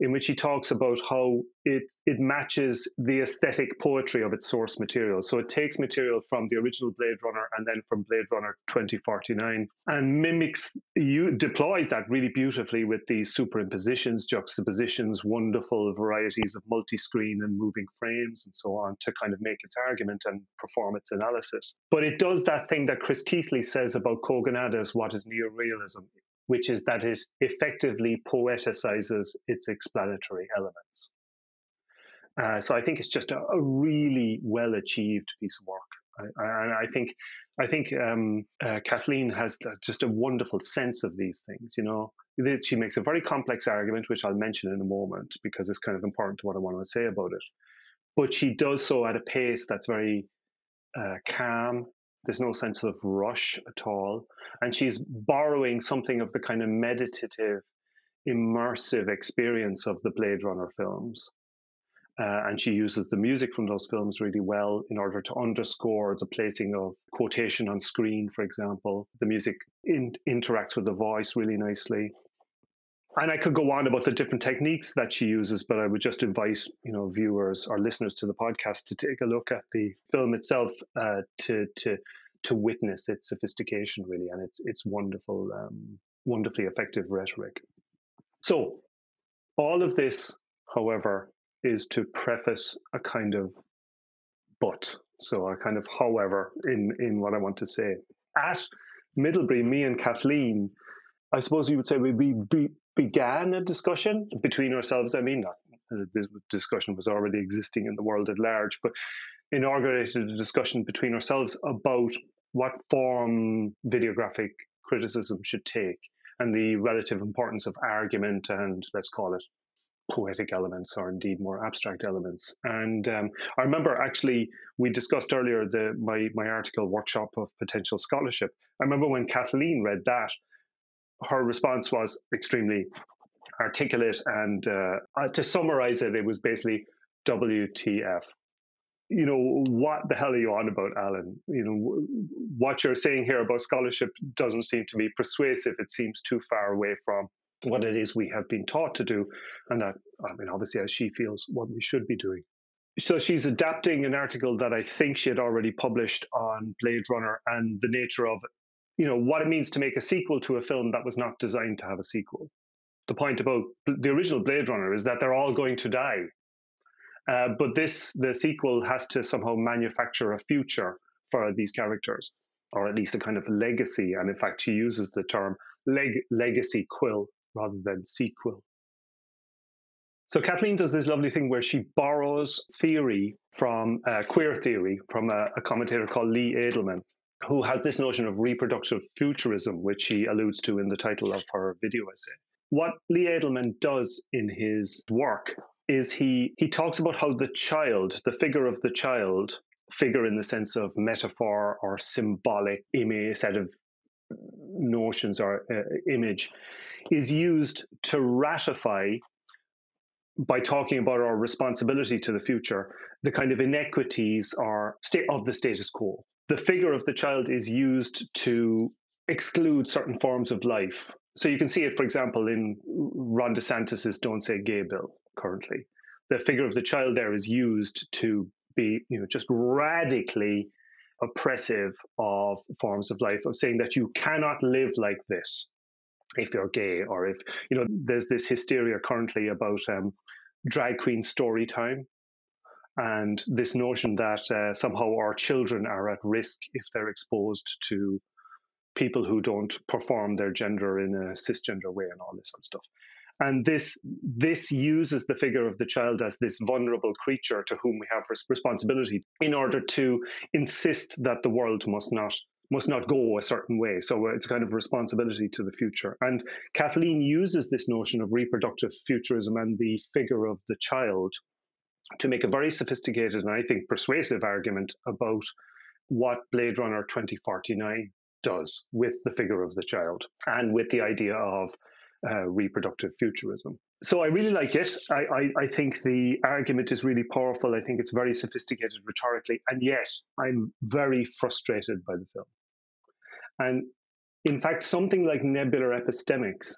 in which he talks about how it it matches the aesthetic poetry of its source material. So it takes material from the original Blade Runner and then from Blade Runner 2049 and mimics you deploys that really beautifully with these superimpositions, juxtapositions, wonderful varieties of multi-screen and moving frames and so on to kind of make its argument and perform its analysis. But it does that thing that Chris Keathley says about Kogonada's what is neorealism which is that it effectively poeticizes its explanatory elements. Uh, so I think it's just a, a really well achieved piece of work. And I, I, think I think um, uh, Kathleen has just a wonderful sense of these things. You know, she makes a very complex argument, which I'll mention in a moment because it's kind of important to what I want to say about it. But she does so at a pace that's very uh, calm there's no sense of rush at all. And she's borrowing something of the kind of meditative, immersive experience of the Blade Runner films. Uh, and she uses the music from those films really well in order to underscore the placing of quotation on screen, for example. The music in, interacts with the voice really nicely and I could go on about the different techniques that she uses, but I would just invite you know viewers or listeners to the podcast to take a look at the film itself uh, to to to witness its sophistication really and its its wonderful, um, wonderfully effective rhetoric. So, all of this, however, is to preface a kind of but. So a kind of however in in what I want to say. At Middlebury, me and Kathleen I suppose you would say we, we, began a discussion between ourselves. I mean, not, the discussion was already existing in the world at large, but inaugurated a discussion between ourselves about what form videographic criticism should take and the relative importance of argument and let's call it poetic elements or indeed more abstract elements. And um, I remember actually we discussed earlier the my my article workshop of potential scholarship. I remember when Kathleen read that, her response was extremely articulate. And uh, to summarize it, it was basically WTF. You know, what the hell are you on about, Alan? You know, what you're saying here about scholarship doesn't seem to be persuasive. It seems too far away from what it is we have been taught to do. And that, I mean, obviously, as she feels, what we should be doing. So she's adapting an article that I think she had already published on Blade Runner and the nature of you know what it means to make a sequel to a film that was not designed to have a sequel. The point about the original Blade Runner is that they're all going to die, uh, but this the sequel has to somehow manufacture a future for these characters, or at least a kind of legacy. And in fact, she uses the term leg- legacyquel rather than sequel. So Kathleen does this lovely thing where she borrows theory from uh, queer theory from a, a commentator called Lee Edelman, who has this notion of reproductive futurism, which he alludes to in the title of her video essay. What Lee Edelman does in his work is he he talks about how the child, the figure of the child, figure in the sense of metaphor or symbolic image, set of notions or uh, image, is used to ratify by talking about our responsibility to the future, the kind of inequities state of the status quo the figure of the child is used to exclude certain forms of life. So you can see it, for example, in Ron DeSantis's "Don't Say Gay" bill currently. The figure of the child there is used to be, you know, just radically oppressive of forms of life, of saying that you cannot live like this if you're gay, or if you know, there's this hysteria currently about um, drag queen story time and this notion that uh, somehow our children are at risk if they're exposed to people who don't perform their gender in a cisgender way and all this sort of stuff. And this this uses the figure of the child as this vulnerable creature to whom we have responsibility in order to insist that the world must not must not go a certain way. So it's a kind of responsibility to the future. And Kathleen uses this notion of reproductive futurism and the figure of the child to make a very sophisticated and I think persuasive argument about what Blade Runner 2049 does with the figure of the child and with the idea of uh, reproductive futurism. So I really like it. I, I, I, think the argument is really powerful. I think it's very sophisticated rhetorically, and yet I'm very frustrated by the film. And In fact, something like nebular epistemics,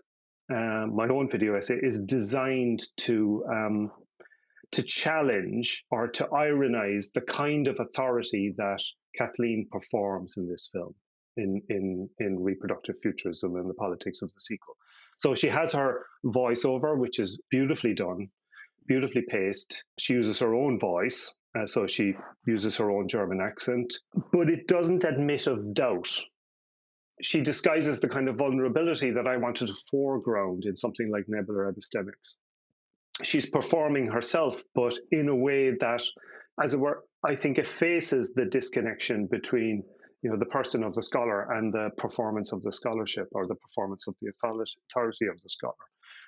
uh, my own video essay, is designed to um, to challenge or to ironize the kind of authority that Kathleen performs in this film, in in in reproductive futurism and the politics of the sequel. So she has her voiceover, which is beautifully done, beautifully paced. She uses her own voice, uh, so she uses her own German accent, but it doesn't admit of doubt. She disguises the kind of vulnerability that I wanted to foreground in something like Nebular Epistemics. She's performing herself, but in a way that, as it were, I think effaces the disconnection between you know the person of the scholar and the performance of the scholarship or the performance of the authority of the scholar.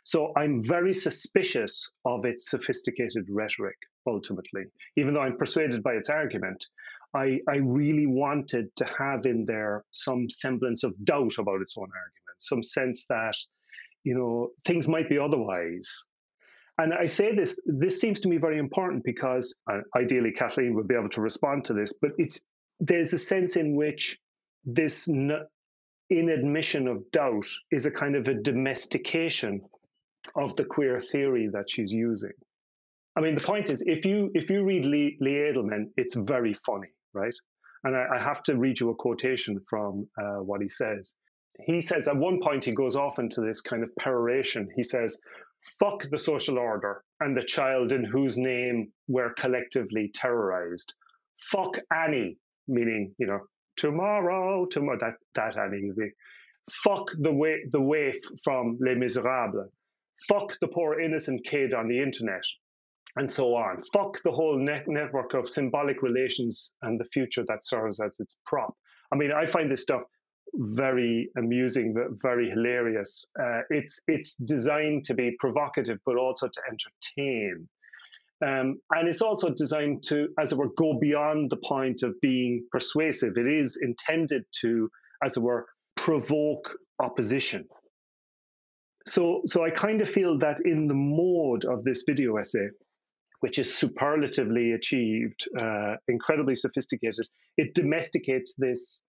So I'm very suspicious of its sophisticated rhetoric, ultimately. Even though I'm persuaded by its argument, I, I really wanted to have in there some semblance of doubt about its own argument, some sense that, you know, things might be otherwise. And I say this, this seems to me very important because uh, ideally Kathleen would be able to respond to this, but it's there's a sense in which this inadmission of doubt is a kind of a domestication of the queer theory that she's using. I mean, the point is, if you if you read Lee, Lee Edelman, it's very funny, right? And I, I have to read you a quotation from uh, what he says. He says at one point he goes off into this kind of peroration. He says, "Fuck the social order and the child in whose name we're collectively terrorized. Fuck Annie, meaning you know tomorrow, tomorrow that that Annie. Fuck the way the waif from Les Miserables fuck the poor innocent kid on the internet, and so on. Fuck the whole net- network of symbolic relations and the future that serves as its prop. I mean, I find this stuff very amusing, very hilarious. Uh, it's it's designed to be provocative, but also to entertain. Um, and it's also designed to, as it were, go beyond the point of being persuasive. It is intended to, as it were, provoke opposition. So, so I kind of feel that in the mode of this video essay, which is superlatively achieved, uh, incredibly sophisticated, it domesticates this,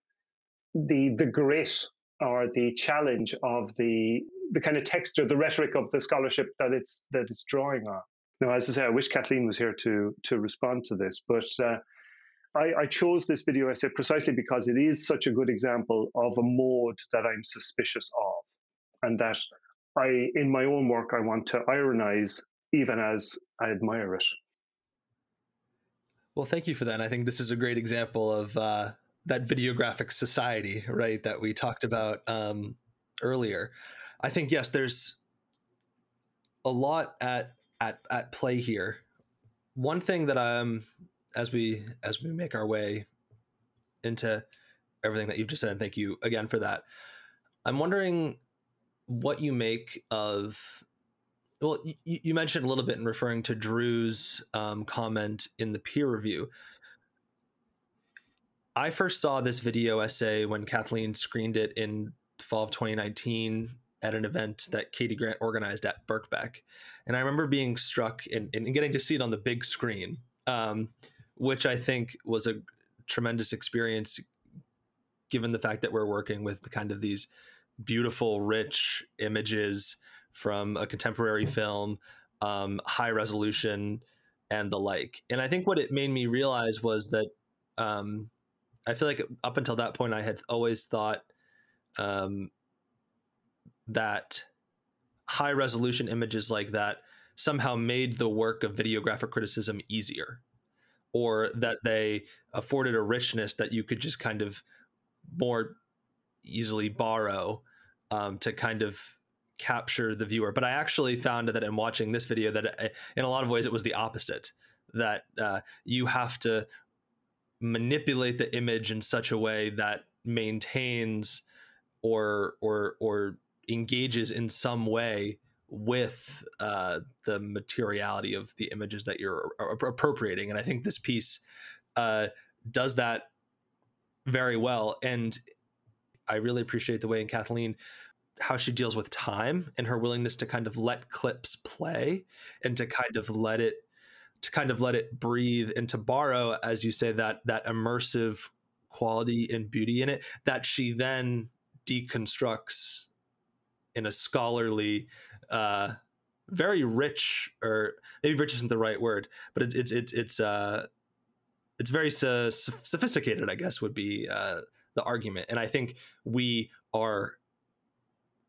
the the grit or the challenge of the the kind of texture, the rhetoric of the scholarship that it's that it's drawing on. Now, as I say, I wish Kathleen was here to to respond to this, but uh, I, I, chose this video essay precisely because it is such a good example of a mode that I'm suspicious of, and that I, in my own work, I want to ironize even as I admire it. Well, thank you for that. And I think this is a great example of uh, that videographic society, right, that we talked about um, earlier. I think yes, there's a lot at at at play here. One thing that um as we as we make our way into everything that you've just said, and thank you again for that. I'm wondering what you make of well you, you, mentioned a little bit in referring to drew's um, comment in the peer review i first saw this video essay when kathleen screened it in fall of 2019 at an event that katie grant organized at birkbeck and i remember being struck and, getting to see it on the big screen um, which i think was a tremendous experience given the fact that we're working with kind of these beautiful, rich images from a contemporary film, um, high resolution, and the like. And I think what it made me realize was that um, I feel like up until that point, I had always thought um, that high resolution images like that somehow made the work of videographic criticism easier or that they afforded a richness that you could just kind of more easily borrow um, to kind of capture the viewer. But I actually found that in watching this video, that uh, in a lot of ways it was the opposite. That uh, you have to manipulate the image in such a way that maintains or or or engages in some way with uh, the materiality of the images that you're appropriating. And I think this piece uh, does that very well. And I really appreciate the way in Kathleen how she deals with time and her willingness to kind of let clips play and to kind of let it to kind of let it breathe and to borrow as you say that that immersive quality and beauty in it that she then deconstructs in a scholarly, uh, very rich, or maybe rich isn't the right word, but it, it's it's it's uh, it's very sophisticated. I guess would be uh, the argument, and I think we are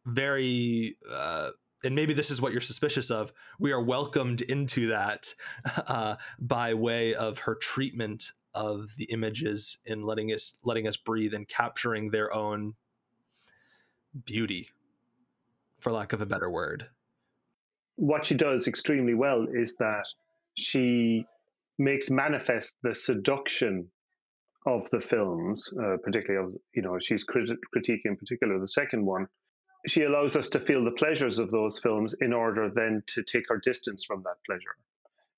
very. Uh, and maybe this is what you're suspicious of. We are welcomed into that uh, by way of her treatment of the images and letting us letting us breathe and capturing their own beauty for lack of a better word what she does extremely well is that she makes manifest the seduction of the films uh, particularly of you know she's crit- critiquing in particular the second one she allows us to feel the pleasures of those films in order then to take our distance from that pleasure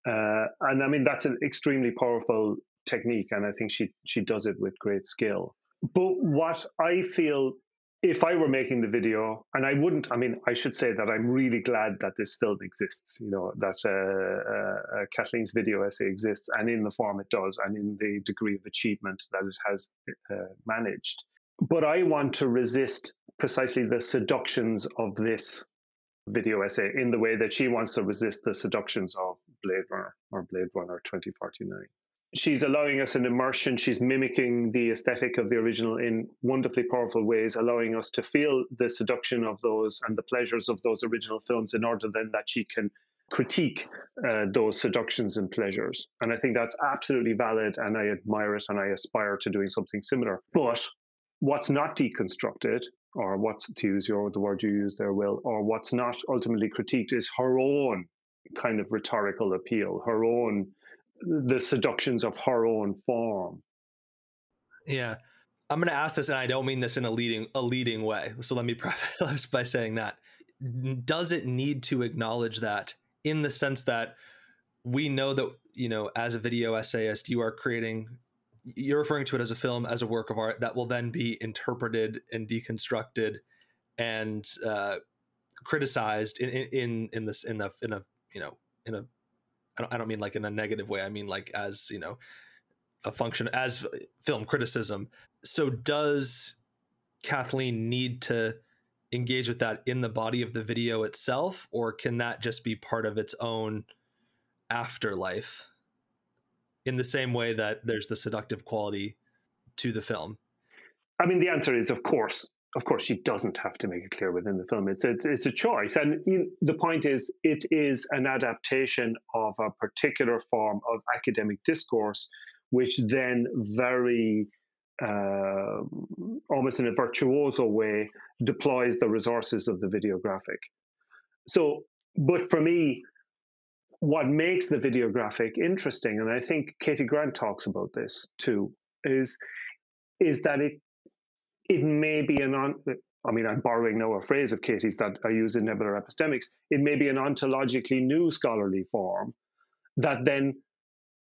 uh, and I mean that's an extremely powerful technique, and I think she she does it with great skill. But what I feel if I were making the video, and I wouldn't, I mean, I should say that I'm really glad that this film exists, you know, that uh, uh, uh, Kathleen's video essay exists and in the form it does and in the degree of achievement that it has uh, managed. But I want to resist precisely the seductions of this video essay in the way that she wants to resist the seductions of Blade Runner or Blade Runner 2049 she's allowing us an immersion. She's mimicking the aesthetic of the original in wonderfully powerful ways, allowing us to feel the seduction of those and the pleasures of those original films in order then that she can critique uh, those seductions and pleasures. And I think that's absolutely valid and I admire it and I aspire to doing something similar. But what's not deconstructed, or what's to use your the word you use there, Will, or what's not ultimately critiqued is her own kind of rhetorical appeal, her own the seductions of her own form. Yeah. I'm going to ask this, and I don't mean this in a leading a leading way. So let me preface by saying that: Does it need to acknowledge that, in the sense that we know that you know, as a video essayist, you are creating, you're referring to it as a film, as a work of art that will then be interpreted and deconstructed and uh, criticized in in in this in a in a you know in a I don't, I don't mean like in a negative way. I mean like as you know a function as film criticism. So does Kathleen need to engage with that in the body of the video itself, or can that just be part of its own afterlife? In the same way that there's the seductive quality to the film. I mean, the answer is, of course, of course, she doesn't have to make it clear within the film. It's a, it's a choice. And you know, the point is, it is an adaptation of a particular form of academic discourse, which then very uh, almost in a virtuoso way deploys the resources of the videographic. So, but for me, what makes the video graphic interesting, and I think Katie Grant talks about this too, is is that it it may be an on, I mean, I'm borrowing now a phrase of Katie's that I use in Nebular Epistemics. It may be an ontologically new scholarly form that then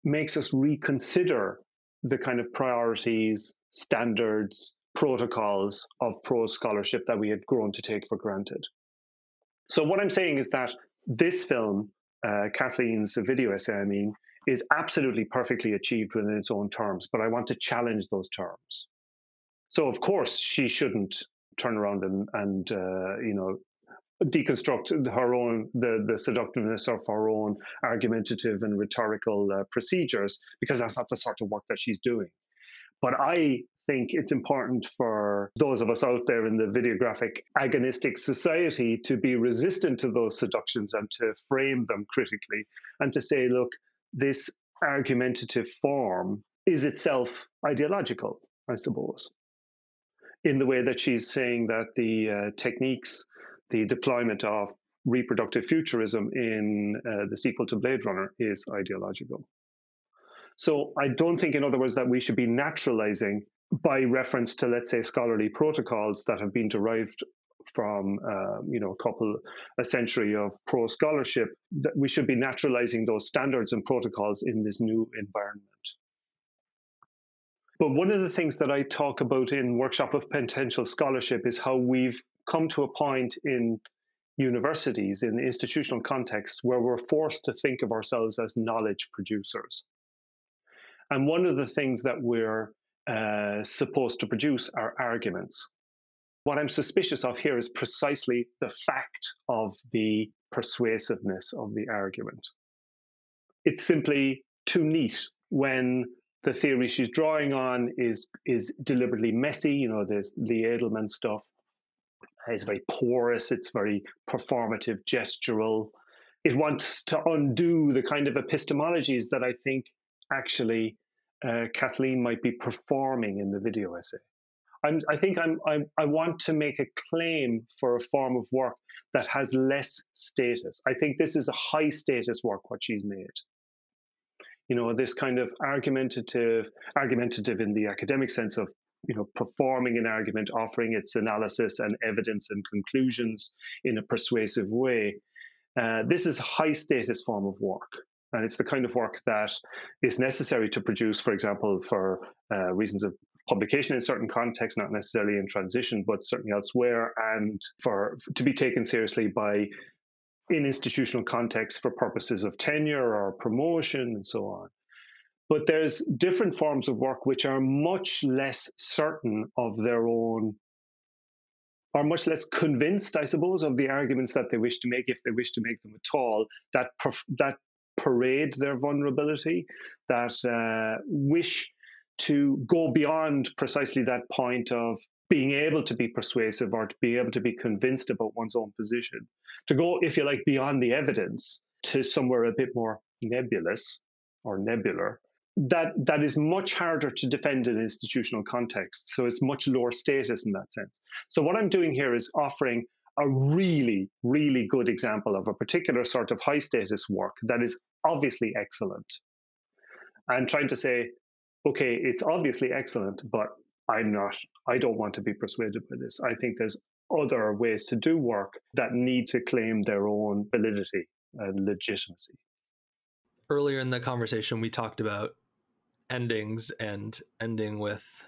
makes us reconsider the kind of priorities, standards, protocols of prose scholarship that we had grown to take for granted. So, what I'm saying is that this film, uh, Kathleen's video essay, I mean, is absolutely perfectly achieved within its own terms, but I want to challenge those terms. So of course she shouldn't turn around and, and uh, you know deconstruct her own the the seductiveness of her own argumentative and rhetorical uh, procedures because that's not the sort of work that she's doing. But I think it's important for those of us out there in the videographic agonistic society to be resistant to those seductions and to frame them critically and to say, look, this argumentative form is itself ideological, I suppose in the way that she's saying that the uh, techniques, the deployment of reproductive futurism in uh, the sequel to Blade Runner is ideological. So I don't think, in other words, that we should be naturalizing by reference to, let's say, scholarly protocols that have been derived from, uh, you know, a couple, a century of pro scholarship. That we should be naturalizing those standards and protocols in this new environment. But one of the things that I talk about in Workshop of Potential Scholarship is how we've come to a point in universities, in institutional context, where we're forced to think of ourselves as knowledge producers. And one of the things that we're uh, supposed to produce are arguments. What I'm suspicious of here is precisely the fact of the persuasiveness of the argument. It's simply too neat when the theory she's drawing on is is deliberately messy. You know, there's the Edelman stuff. It's very porous. It's very performative, gestural. It wants to undo the kind of epistemologies that I think actually uh, Kathleen might be performing in the video essay. I'm, i think I'm, I'm, i want to make a claim for a form of work that has less status. I think this is a high status work what she's made. You know, this kind of argumentative, argumentative in the academic sense of you know performing an argument, offering its analysis and evidence and conclusions in a persuasive way. Uh, this is high status form of work. And it's the kind of work that is necessary to produce, for example, for uh, reasons of publication in certain contexts, not necessarily in transition, but certainly elsewhere, and for to be taken seriously by in institutional contexts for purposes of tenure or promotion and so on. But there's different forms of work which are much less certain of their own, are much less convinced, I suppose, of the arguments that they wish to make, if they wish to make them at all, that that parade their vulnerability, that uh, wish to go beyond precisely that point of being able to be persuasive or to be able to be convinced about one's own position, to go, if you like, beyond the evidence to somewhere a bit more nebulous or nebular. That that is much harder to defend in institutional context. So it's much lower status in that sense. So what I'm doing here is offering a really, really good example of a particular sort of high status work that is obviously excellent. And trying to say, okay, it's obviously excellent, but I'm not, I don't want to be persuaded by this. I think there's other ways to do work that need to claim their own validity and legitimacy. Earlier in the conversation, we talked about endings and ending with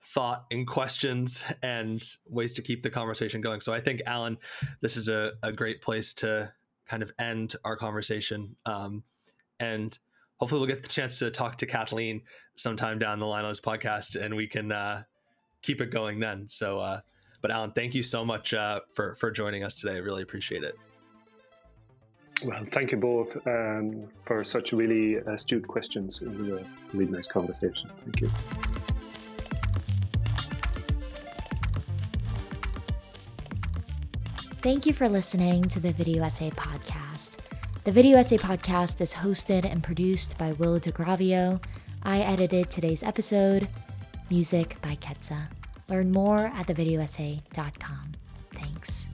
thought and questions and ways to keep the conversation going. So I think, Alan, this is a, a great place to kind of end our conversation. Um, and hopefully we'll get the chance to talk to Kathleen sometime down the line on this podcast and we can uh, keep it going then. So, uh, but Alan, thank you so much uh, for, for joining us today. I really appreciate it. Well, thank you both um, for such really astute questions. It was a really nice conversation. Thank you. Thank you for listening to the Video Essay Podcast. The Video Essay Podcast is hosted and produced by Will DiGravio. I edited today's episode. Music by Ketsa. Learn more at thevideoessay.com. Thanks.